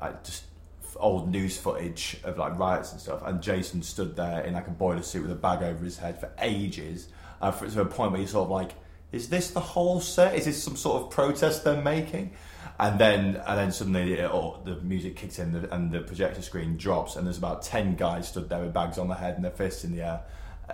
like just f- old news footage of like riots and stuff, and Jason stood there in like a boiler suit with a bag over his head for ages, uh, for, to a point where you're sort of like, is this the whole set? Is this some sort of protest they're making? And then, and then suddenly, it, oh, the music kicks in, the, and the projector screen drops, and there's about ten guys stood there with bags on their head and their fists in the air.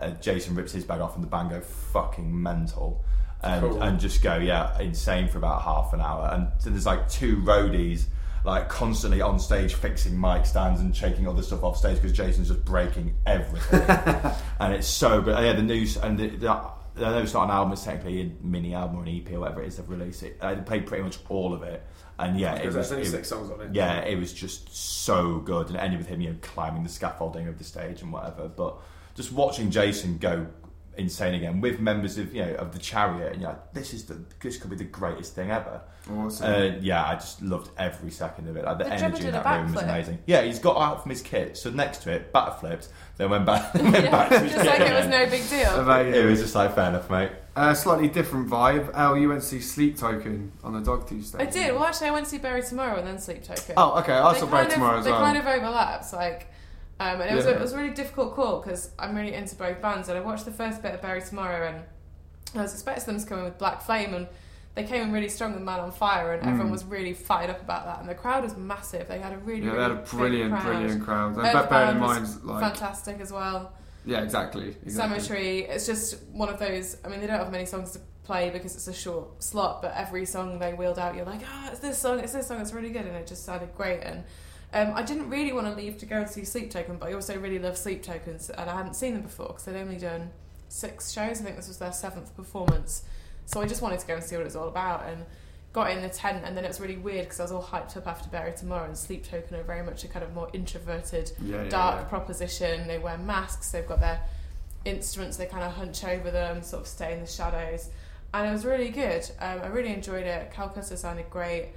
Uh, Jason rips his bag off, and the band go fucking mental, and Cool. and just go yeah insane for about half an hour. And so there's like two roadies like constantly on stage fixing mic stands and shaking other stuff off stage because Jason's just breaking everything, and it's so good. Yeah, the news and the, the, I know it's not an album; it's technically a mini album or an EP or whatever it is they've released. It I played pretty much all of it, and yeah, it was, it- six songs on it. yeah, it was just so good, and it ended with him, you know, climbing the scaffolding of the stage and whatever. But just watching Jason go insane again with members of you know of the Chariot, and you're like, this is the this could be the greatest thing ever. Awesome. Uh, yeah, I just loved every second of it. Like the, The drummer energy in that room was amazing. Yeah, he's got out from his kit, so next to it, back flipped, then went back, went back to his just kit like it was no big deal. Amazing. It was just like fair enough, mate. Uh, slightly different vibe. Al, you went to see Sleep Token on the Dogtooth stage. I did. Well, actually, I went to see Bury Tomorrow and then Sleep Token. Oh, okay. I They saw kind Barry of- tomorrow as They well. kind of overlaps, like, um, and it was, a, it was a really difficult call because I'm really into both bands, and I watched the first bit of Bury Tomorrow, and I was expecting them to come in with Black Flame, and they came in really strong with Man on Fire, and everyone Mm. was really fired up about that, and the crowd was massive. They had a really, yeah, they had a brilliant, crowd. brilliant crowd. And Earth bear in mind, like, Fantastic as well. yeah, exactly. exactly. Cemetery. It's just one of those. I mean, they don't have many songs to play because it's a short slot, but every song they wheeled out, you're like, ah, it's this song, it's this song, it's really good, and it just sounded great. And um, I didn't really want to leave to go and see Sleep Token, but I also really love Sleep Tokens, and I hadn't seen them before because they'd only done six shows. I think this was their seventh performance, so I just wanted to go and see what it was all about. And got in the tent, and then it was really weird because I was all hyped up after Bury Tomorrow, and Sleep Token are very much a kind of more introverted Yeah, yeah, dark yeah. proposition. They wear masks. They've got their instruments. They kind of hunch over them, sort of stay in the shadows. And it was really good. Um, I really enjoyed it. Calcutta sounded great,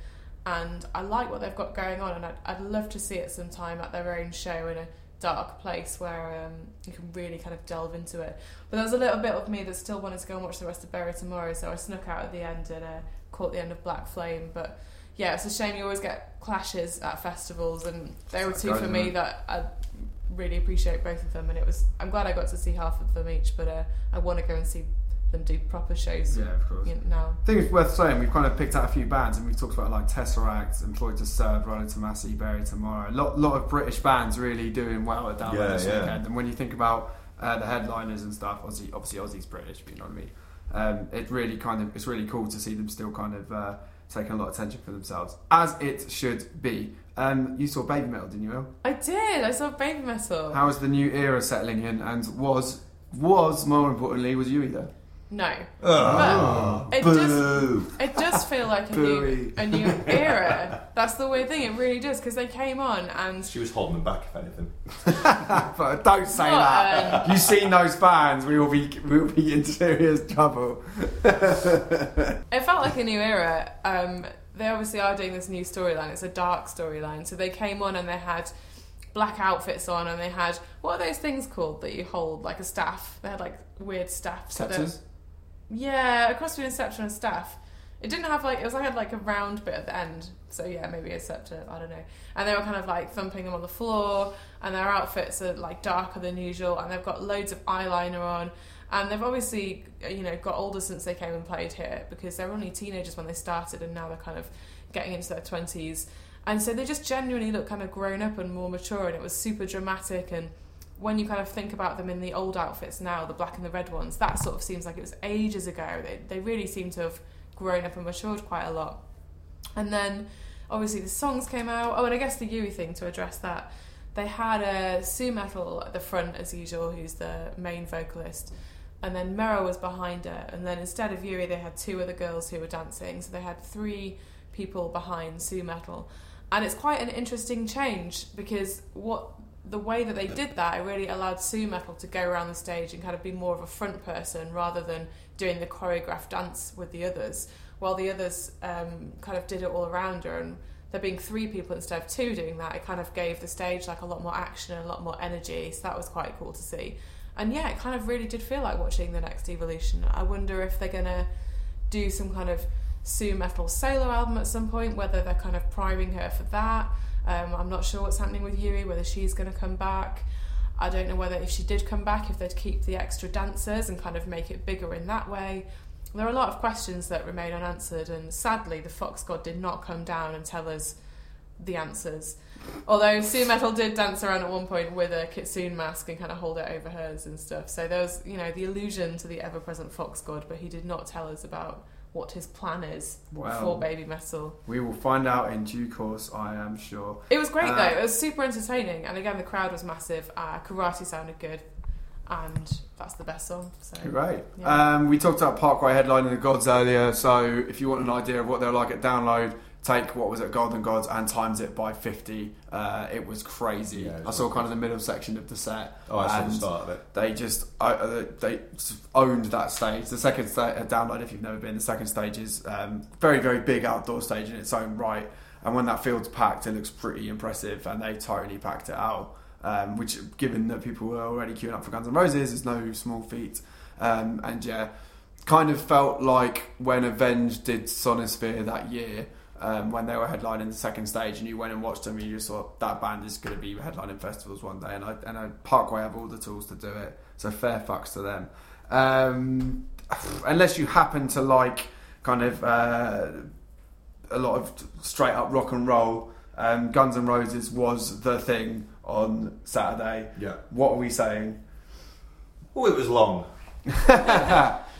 and I like what they've got going on. And I'd, I'd love to see it sometime at their own show in a dark place where um, you can really kind of delve into it. But there was a little bit of me that still wanted to go and watch the rest of Bury Tomorrow, so I snuck out at the end and uh, caught the end of Black Flame. But yeah, it's a shame you always get clashes at festivals, and they were two for me it? that I really appreciate both of them, and it was. I'm glad I got to see half of them each, but uh, I want to go and see them do proper shows Yeah, of course. you know, now. I think it's worth saying we've kind of picked out a few bands and we've talked about like Tesseract, Employed to Serve, Rolo Tomassi, Bury Tomorrow. A lot, lot of British bands really doing well at Download Yeah, this yeah. weekend. And when you think about uh, the headliners and stuff, obviously, obviously Ozzy's British, you know what I mean. Um, it really kind of it's really cool to see them still kind of uh, taking a lot of attention for themselves, as it should be. Um, you saw Babymetal, didn't you? El? I did. I saw Babymetal. How is the new era settling in? And was was more importantly was you either? No, Oh, But it boo. it does feel like a new a new era. That's the weird thing. It really does because they came on and She was holding them back, if anything. but don't say What, that. um, You've seen those fans. We will be we will be in serious trouble. It felt like a new era. Um, they obviously are doing this new storyline. It's a dark storyline. So they came on and they had black outfits on and they had what are those things called that you hold like a staff? They had like weird staffs. So Scepters. Yeah, across cross between a and staff. It didn't have like it was like had like a round bit at the end. So yeah, maybe a scepter. I don't know. And they were kind of like thumping them on the floor, and their outfits are like darker than usual, and they've got loads of eyeliner on, and they've obviously you know got older since they came and played here because they were only teenagers when they started, and now they're kind of getting into their twenties, and so they just genuinely look kind of grown up and more mature, and it was super dramatic and when you kind of think about them in the old outfits now, the black and the red ones, that sort of seems like it was ages ago. They, they really seem to have grown up and matured quite a lot. And then obviously the songs came out. Oh, and I guess the Yui thing to address that. They had a Su-metal at the front as usual, who's the main vocalist, and then Mero was behind her. And then instead of Yui, they had two other girls who were dancing. So they had three people behind Su-metal, and it's quite an interesting change because what the way that they did that, it really allowed Su-metal to go around the stage and kind of be more of a front person rather than doing the choreographed dance with the others, while the others um, kind of did it all around her. And there being three people instead of two doing that, it kind of gave the stage like a lot more action and a lot more energy. So that was quite cool to see. And yeah, it kind of really did feel like watching the next evolution. I wonder if they're gonna do some kind of Su-metal solo album at some point, whether they're kind of priming her for that. Um, I'm not sure what's happening with Yui, whether she's going to come back. I don't know whether if she did come back, if they'd keep the extra dancers and kind of make it bigger in that way. There are a lot of questions that remain unanswered, and sadly, the Fox God did not come down and tell us the answers. Although Su-metal did dance around at one point with a kitsune mask and kind of hold it over hers and stuff. So there was, you know, the allusion to the ever-present Fox God, but he did not tell us about what his plan is Well, for Babymetal. we will find out in due course, I am sure. It was great Uh, though. It was super entertaining, and again, the crowd was massive. Uh, karate sounded good, and that's the best song. So Great. Yeah. Um, we talked about Parkway headlining the Gods earlier, so if you want an idea of what they're like at download, take what was at Golden Gods and times it by 50. Uh, it was crazy. Yeah, it was I saw awesome. kind of the middle section of the set. Oh, I saw the start of it. They just uh, uh, they owned that stage. The second sta uh, download, if you've never been, the second stage is um, very very big outdoor stage in its own right. And when that field's packed, it looks pretty impressive, and they totally packed it out. Um, which, given that people were already queuing up for Guns N' Roses, is no small feat. Um, and yeah, kind of felt like when Avenged did Sonisphere that year, um, when they were headlining the second stage, and you went and watched them, and you just thought that band is going to be headlining festivals one day. And I, and I, Parkway have all the tools to do it, so fair fucks to them. Um, unless you happen to like kind of uh, a lot of straight up rock and roll, um, Guns N' Roses was the thing on Saturday. Yeah. What are we saying? Oh, it was long.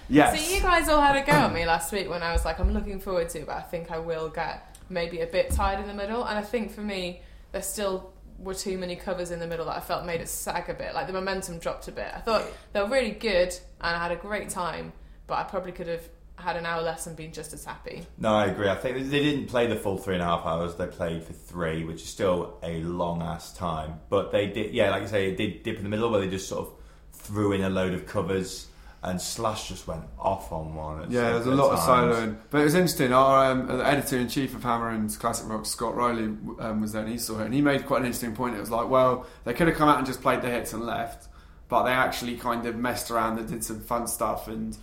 yes. So you guys all had a go at me last week when I was like, I'm looking forward to, it, but I think I will get maybe a bit tired in the middle. And I think for me, there still were too many covers in the middle that I felt made it sag a bit. Like the momentum dropped a bit. I thought they were really good and I had a great time, but I probably could have had an hour less and been just as happy. No, I agree. I think they didn't play the full three and a half hours. They played for three, which is still a long ass time. But they did, yeah, like I say, it did dip in the middle where they just sort of threw in a load of covers, and Slash just went off on one. Yeah, there's a lot of times. soloing, but it was interesting. Our um, editor in chief of Hammer and Classic Rock, Scott Rowley, um, was there and he saw it, and he made quite an interesting point. It was like, well, they could have come out and just played the hits and left, but they actually kind of messed around and did some fun stuff, and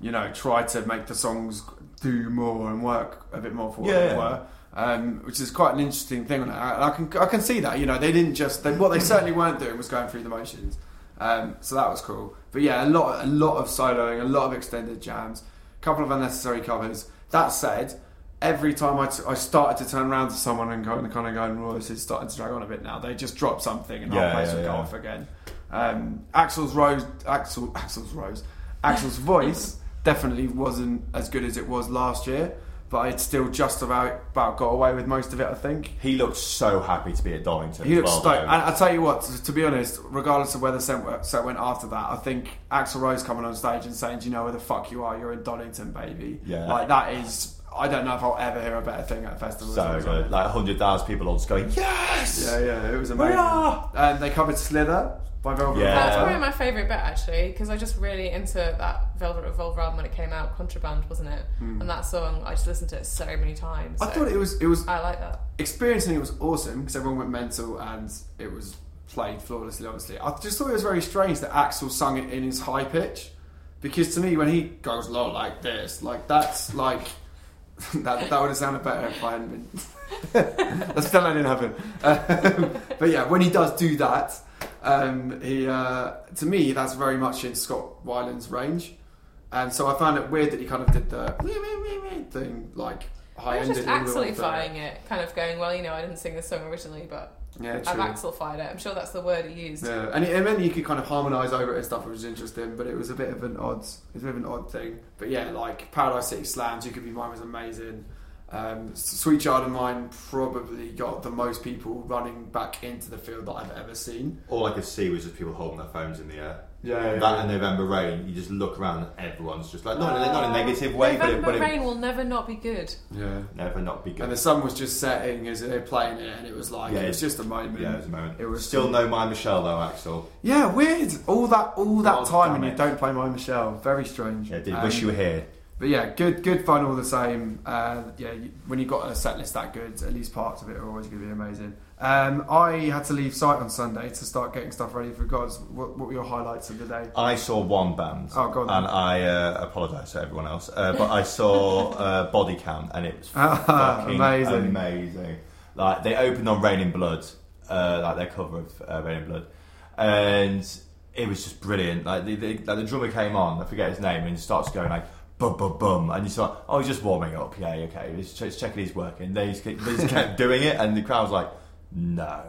you know, tried to make the songs do more and work a bit more for what Yeah, they were. Um, which is quite an interesting thing. And I, I can I can see that. You know, they didn't just they, what they certainly weren't doing was going through the motions. Um, so that was cool. But yeah, a lot a lot of soloing, a lot of extended jams, a couple of unnecessary covers. That said, every time I, t- I started to turn around to someone and kind of kind of going, "Well, this is starting to drag on a bit now," they just drop something and Yeah, our place yeah, would go yeah. off again. Um, Axl's rose, Axl, Axl's rose, Axl's voice definitely wasn't as good as it was last year, but it still just about about got away with most of it. I think. He looked so happy to be at Donington. He as looks well, stoked. though. And I tell you what, to, to be honest, regardless of where the set went, set went after that, I think Axl Rose coming on stage and saying, "Do you know where the fuck you are? You're in Donington, baby." Yeah. like that is. I don't know if I'll ever hear a better thing at a festival. so than that. good. Like 100,000 people all just going, yes! Yeah, yeah, it was We amazing. are! And they covered Slither by Velvet Yeah. That's Revolver. probably my favourite bit actually, because I just really into that Velvet Revolver album when it came out, Contraband, wasn't it? Hmm. And that song, I just listened to it so many times. I so thought it was it was I like that. experiencing it was awesome because everyone went mental and it was played flawlessly. Obviously, I just thought it was very strange that Axl sung it in his high pitch because to me, when he goes low like this, like that's like that that would have sounded better if I hadn't been. That's still that didn't happen. Um, but yeah, when he does do that, um, he uh, to me that's very much in Scott Weiland's range, and so I found it weird that he kind of did the thing like high I was ended. just Axelifying it, kind of going, well, you know, I didn't sing this song originally, but Yeah, I've true. Axelified it. I'm sure that's the word he used. Yeah, and it, it meant you could kind of harmonise over it and stuff, which was interesting. But it was a bit of an odd, it was a bit of an odd thing. But yeah, like Paradise City Slams, You Could Be Mine was amazing. Um, Sweet Child of Mine probably got the most people running back into the field that I've ever seen. All I could see was just people holding their phones in the air. Yeah, that and November Rain, you just look around and everyone's just like, not, in, a- not in a negative way, but it, November but it Rain will never not be good. yeah. never not be good. And the sun was just setting as they're playing it, and it was like Yeah, it was just a moment. yeah, it was a moment. It was Still no My Michelle though, Axl. Yeah, weird. All that, all that Oh, time, and you don't play My Michelle. Very strange. Yeah, did Um, wish you were here. But yeah, good good fun all the same. Uh, yeah, when you've got a set list that good, at least parts of it are always going to be amazing. Um, I had to leave site on Sunday to start getting stuff ready for Gods. What, what were your highlights of the day? I saw one band, Oh, go on then. and I uh, apologise to everyone else, uh, but I saw uh, Body Count, and it was Ah, fucking amazing. amazing. Like they opened on Raining Blood, uh, like their cover of uh, Raining Blood, and it was just brilliant. Like the, the, like the drummer came on, I forget his name, and he starts going like bum bum bum, and you thought, oh, he's just warming up. Yeah, okay, he's, he's checking he's working. They just, kept- they just kept doing it, and the crowd was like, no,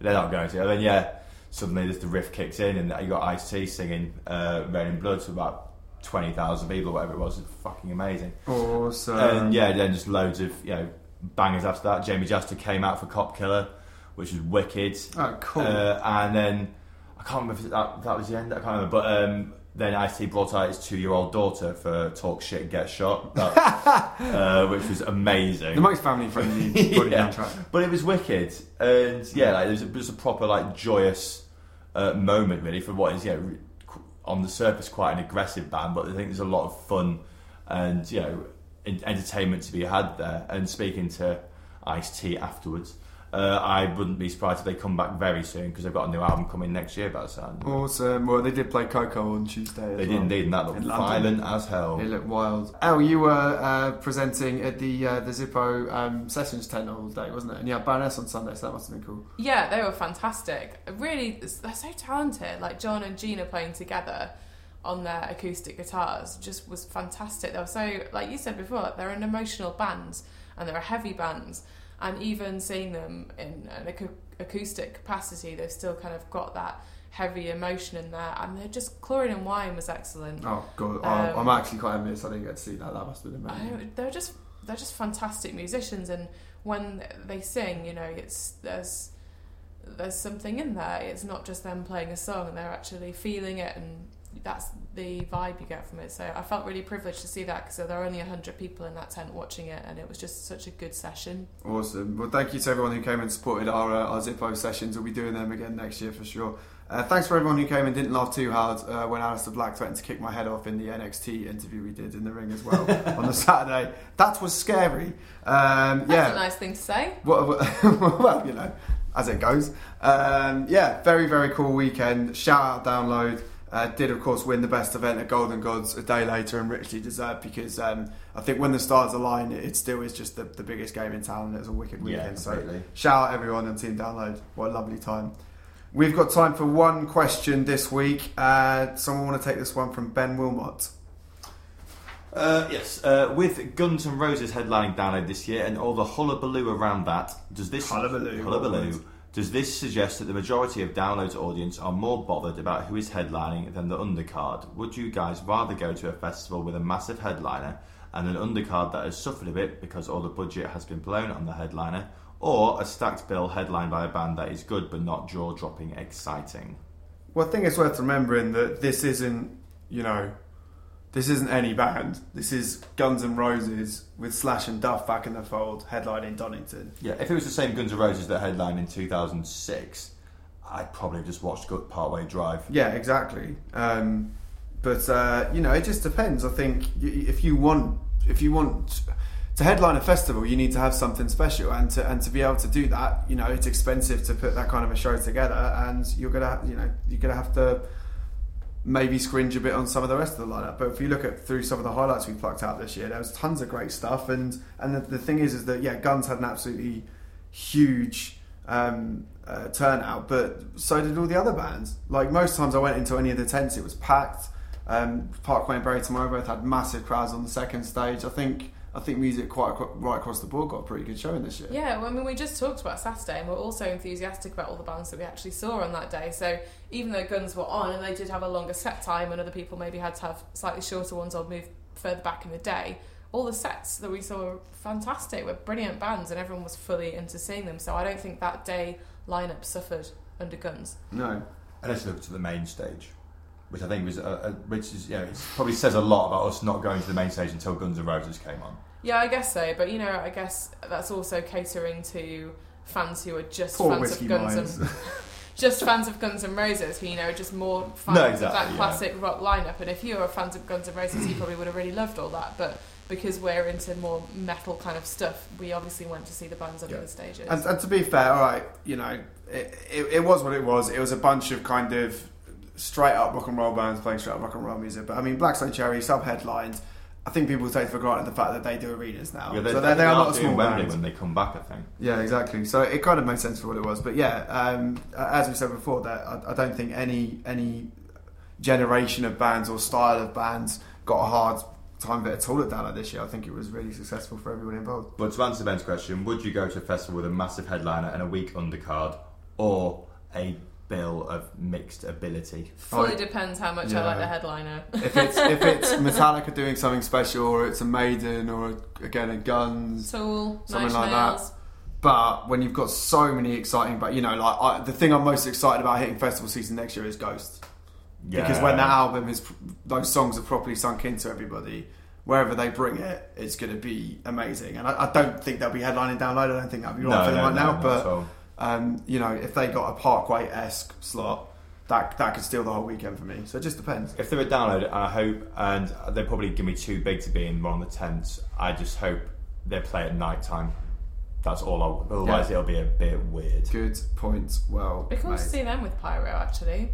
they're not going to. And then yeah, suddenly just the riff kicks in, and you got Ice T singing uh, Raining Blood to about twenty thousand people, whatever it was. It's fucking amazing. Awesome. And yeah, then just loads of you know bangers after that. Jamey Jasta came out for Cop Killer, which was wicked. Oh, cool. Uh, and then I can't remember if that, that was the end. I can't remember, but um, then Ice-T brought out his two-year-old daughter for "Talk Shit and Get Shot," that, uh, which was amazing. the most family friendly body Yeah. track. But it was wicked, and yeah, like, it, was a, it was a proper like joyous uh, moment really for what is yeah on the surface quite an aggressive band, but I think there's a lot of fun and you know en- entertainment to be had there. And speaking to Ice T afterwards, uh, I wouldn't be surprised if they come back very soon because they've got a new album coming next year. By the sound, Awesome. Well, they did play KOKO on Tuesday. As they well. did indeed, and that looked In London. violent as hell. It looked wild. El, you were uh, presenting at the uh, the Zippo um, sessions tent all day, wasn't it? And you had Baroness on Sunday, so that must have been cool. Yeah, they were fantastic. Really, they're so talented. Like John and Gina playing together on their acoustic guitars just was fantastic. They were so, like you said before, they're an emotional band and they're a heavy band. And even seeing them in an acou- acoustic capacity, they've still kind of got that heavy emotion in there. And they're just chlorine and wine was excellent. Oh god, I- Um, I'm actually quite envious. I didn't get to see that. That must have been amazing. they're just they're just fantastic musicians, and when they sing, you know, it's there's there's something in there. It's not just them playing a song; and they're actually feeling it, and that's the vibe you get from it. So I felt really privileged to see that because there were only hundred people in that tent watching it, and it was just such a good session. Awesome. Well, thank you to everyone who came and supported our, uh, our Zippo sessions. We'll be doing them again next year for sure. Uh, thanks for everyone who came and didn't laugh too hard uh, when Aleister Black threatened to kick my head off in the NXT interview we did in the ring as well on the Saturday. That was scary. Um, That's yeah. a nice thing to say. Well, well, you know, as it goes. Um, yeah, very, very cool weekend. Shout out, download. Uh, did, of course, win the best event at Golden Gods a day later and richly deserved because um, I think when the stars align, it still is just the, the biggest game in town and it was a wicked Yeah, weekend. so shout out everyone on Team Download. What a lovely time. We've got time for one question this week. Uh, someone want to take this one from Ben Wilmot? Uh, yes, uh, with Guns N' Roses headlining download this year and all the hullabaloo around that, does this Hullabaloo. hullabaloo does this suggest that the majority of downloads audience are more bothered about who is headlining than the undercard? Would you guys rather go to a festival with a massive headliner and an undercard that has suffered a bit because all the budget has been blown on the headliner, or a stacked bill headlined by a band that is good but not jaw-dropping exciting? Well, I think it's worth remembering that this isn't, you know, this isn't any band. This is Guns N' Roses with Slash and Duff back in the fold, headlining Donington. Yeah, if it was the same Guns N' Roses that headlined in 2006, I'd probably have just watched Good Parkway Drive. Yeah, exactly. Um, but uh, you know, it just depends. I think if you want, if you want to headline a festival, you need to have something special, and to and to be able to do that, you know, it's expensive to put that kind of a show together, and you're gonna, you know, you're gonna have to maybe scringe a bit on some of the rest of the lineup. But if you look at through some of the highlights we plucked out this year, there was tons of great stuff. And and the, the thing is, is that yeah, Guns had an absolutely huge um, uh, turnout, but so did all the other bands. Like most times, I went into any of the tents, it was packed. Um, Parkway and Bury Tomorrow both had massive crowds on the second stage. I think I think music quite right across the board got a pretty good showing this year. Yeah, well, I mean, we just talked about Saturday, and we're also enthusiastic about all the bands that we actually saw on that day. So even though Guns were on and they did have a longer set time, and other people maybe had to have slightly shorter ones or move further back in the day, all the sets that we saw were fantastic. Were brilliant bands, and everyone was fully into seeing them. So I don't think that day lineup suffered under Guns. No, Unless you look to the main stage, which I think was, uh, uh, which is, you know, it probably says a lot about us not going to the main stage until Guns N' Roses came on. Yeah, I guess so. But you know, I guess that's also catering to fans who are just poor fans whiskey of Guns minds. and just fans of Guns N' Roses, who you know are just more fans No, of exactly, that yeah. classic rock lineup. And if you were fans of Guns N' Roses, you probably would have really loved all that. But because we're into more metal kind of stuff, we obviously went to see the bands under Yeah. the stages. And, and to be fair, all right, you know, it, it, it was what it was. It was a bunch of kind of straight up rock and roll bands playing straight up rock and roll music. But I mean, Black Stone Cherry sub headlined, I think people take for granted the fact that they do arenas now. Yeah, so they, they are not a small Wembley band. when they come back. I think. Yeah, exactly. So it kind of made sense for what it was. But yeah, um, as we said before, that I, I don't think any any generation of bands or style of bands got a hard time of it at all at Download this year. I think it was really successful for everyone involved. But to answer Ben's question, would you go to a festival with a massive headliner and a weak undercard, or a bill of mixed ability? Fully Oh, depends how much I like the headliner. If it's if it's Metallica doing something special, or it's a Maiden, or again a Guns, Tool, Something Nine like that. But when you've got so many exciting, but you know, like I, the thing I'm most excited about hitting festival season next year is Ghost. Because when that album is, those songs are properly sunk into everybody, wherever they bring it, it's going to be amazing. And I, I don't think they'll be headlining download. I don't think that'll be right no, for them no, right no, now. not but at all. Um, you know, if they got a Parkway esque slot, that that could steal the whole weekend for me. So it just depends. If they're a download, and I hope, and they're probably going to be too big to be in one of the tents. I just hope they play at night time. That's all. I, otherwise, Yeah. it'll be a bit weird. Good point. Well, We can also made. see them with pyro actually.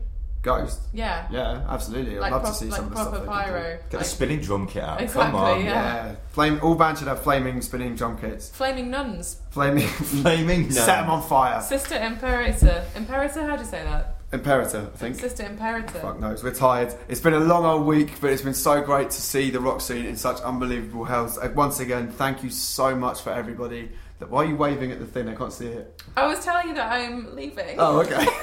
Ghost. Yeah. Yeah, absolutely. I'd Like, love prop- to see like some of the proper stuff they can do. pyro. Get the Like spinning drum kit out. Exactly, Come on. yeah. Yeah, flame. All bands should have flaming spinning drum kits. flaming nuns. Flaming. Flaming Set them on fire. Sister Imperator. Imperator, how do you say that? Imperator, I think. Sister Imperator. Fuck knows. We're tired. It's been a long old week, but it's been so great to see the rock scene in such unbelievable health. Once again, thank you so much for everybody. That why are you waving at the thing? I can't see it. I was telling you that I'm leaving. Oh, okay.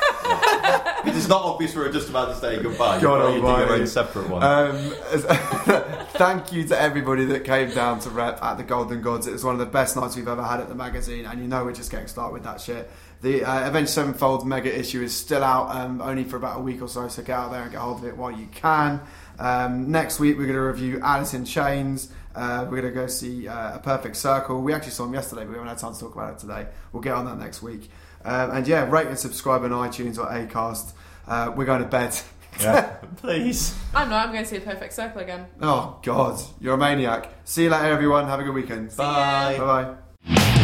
It's not obvious we're just about to say goodbye. God You've got your own separate one. Um, as- thank you to everybody that came down to rep at the Golden Gods. It was one of the best nights we've ever had at the magazine, and you know we're just getting started with that shit. The uh, Avenged Sevenfold mega issue is still out, um, only for about a week or so, so get out there and get hold of it while you can. Um, next week we're going to review Alice in Chains. Uh, we're going to go see uh, A Perfect Circle. We actually saw them yesterday, but we haven't had time to talk about it today. We'll get on that next week. Um, and yeah, rate and subscribe on iTunes or Acast. Uh, we're going to bed. yeah. Please. I'm not. I'm going to see the perfect circle again. Oh God, you're a maniac. See you later, everyone. Have a good weekend. ya. Bye. Bye bye.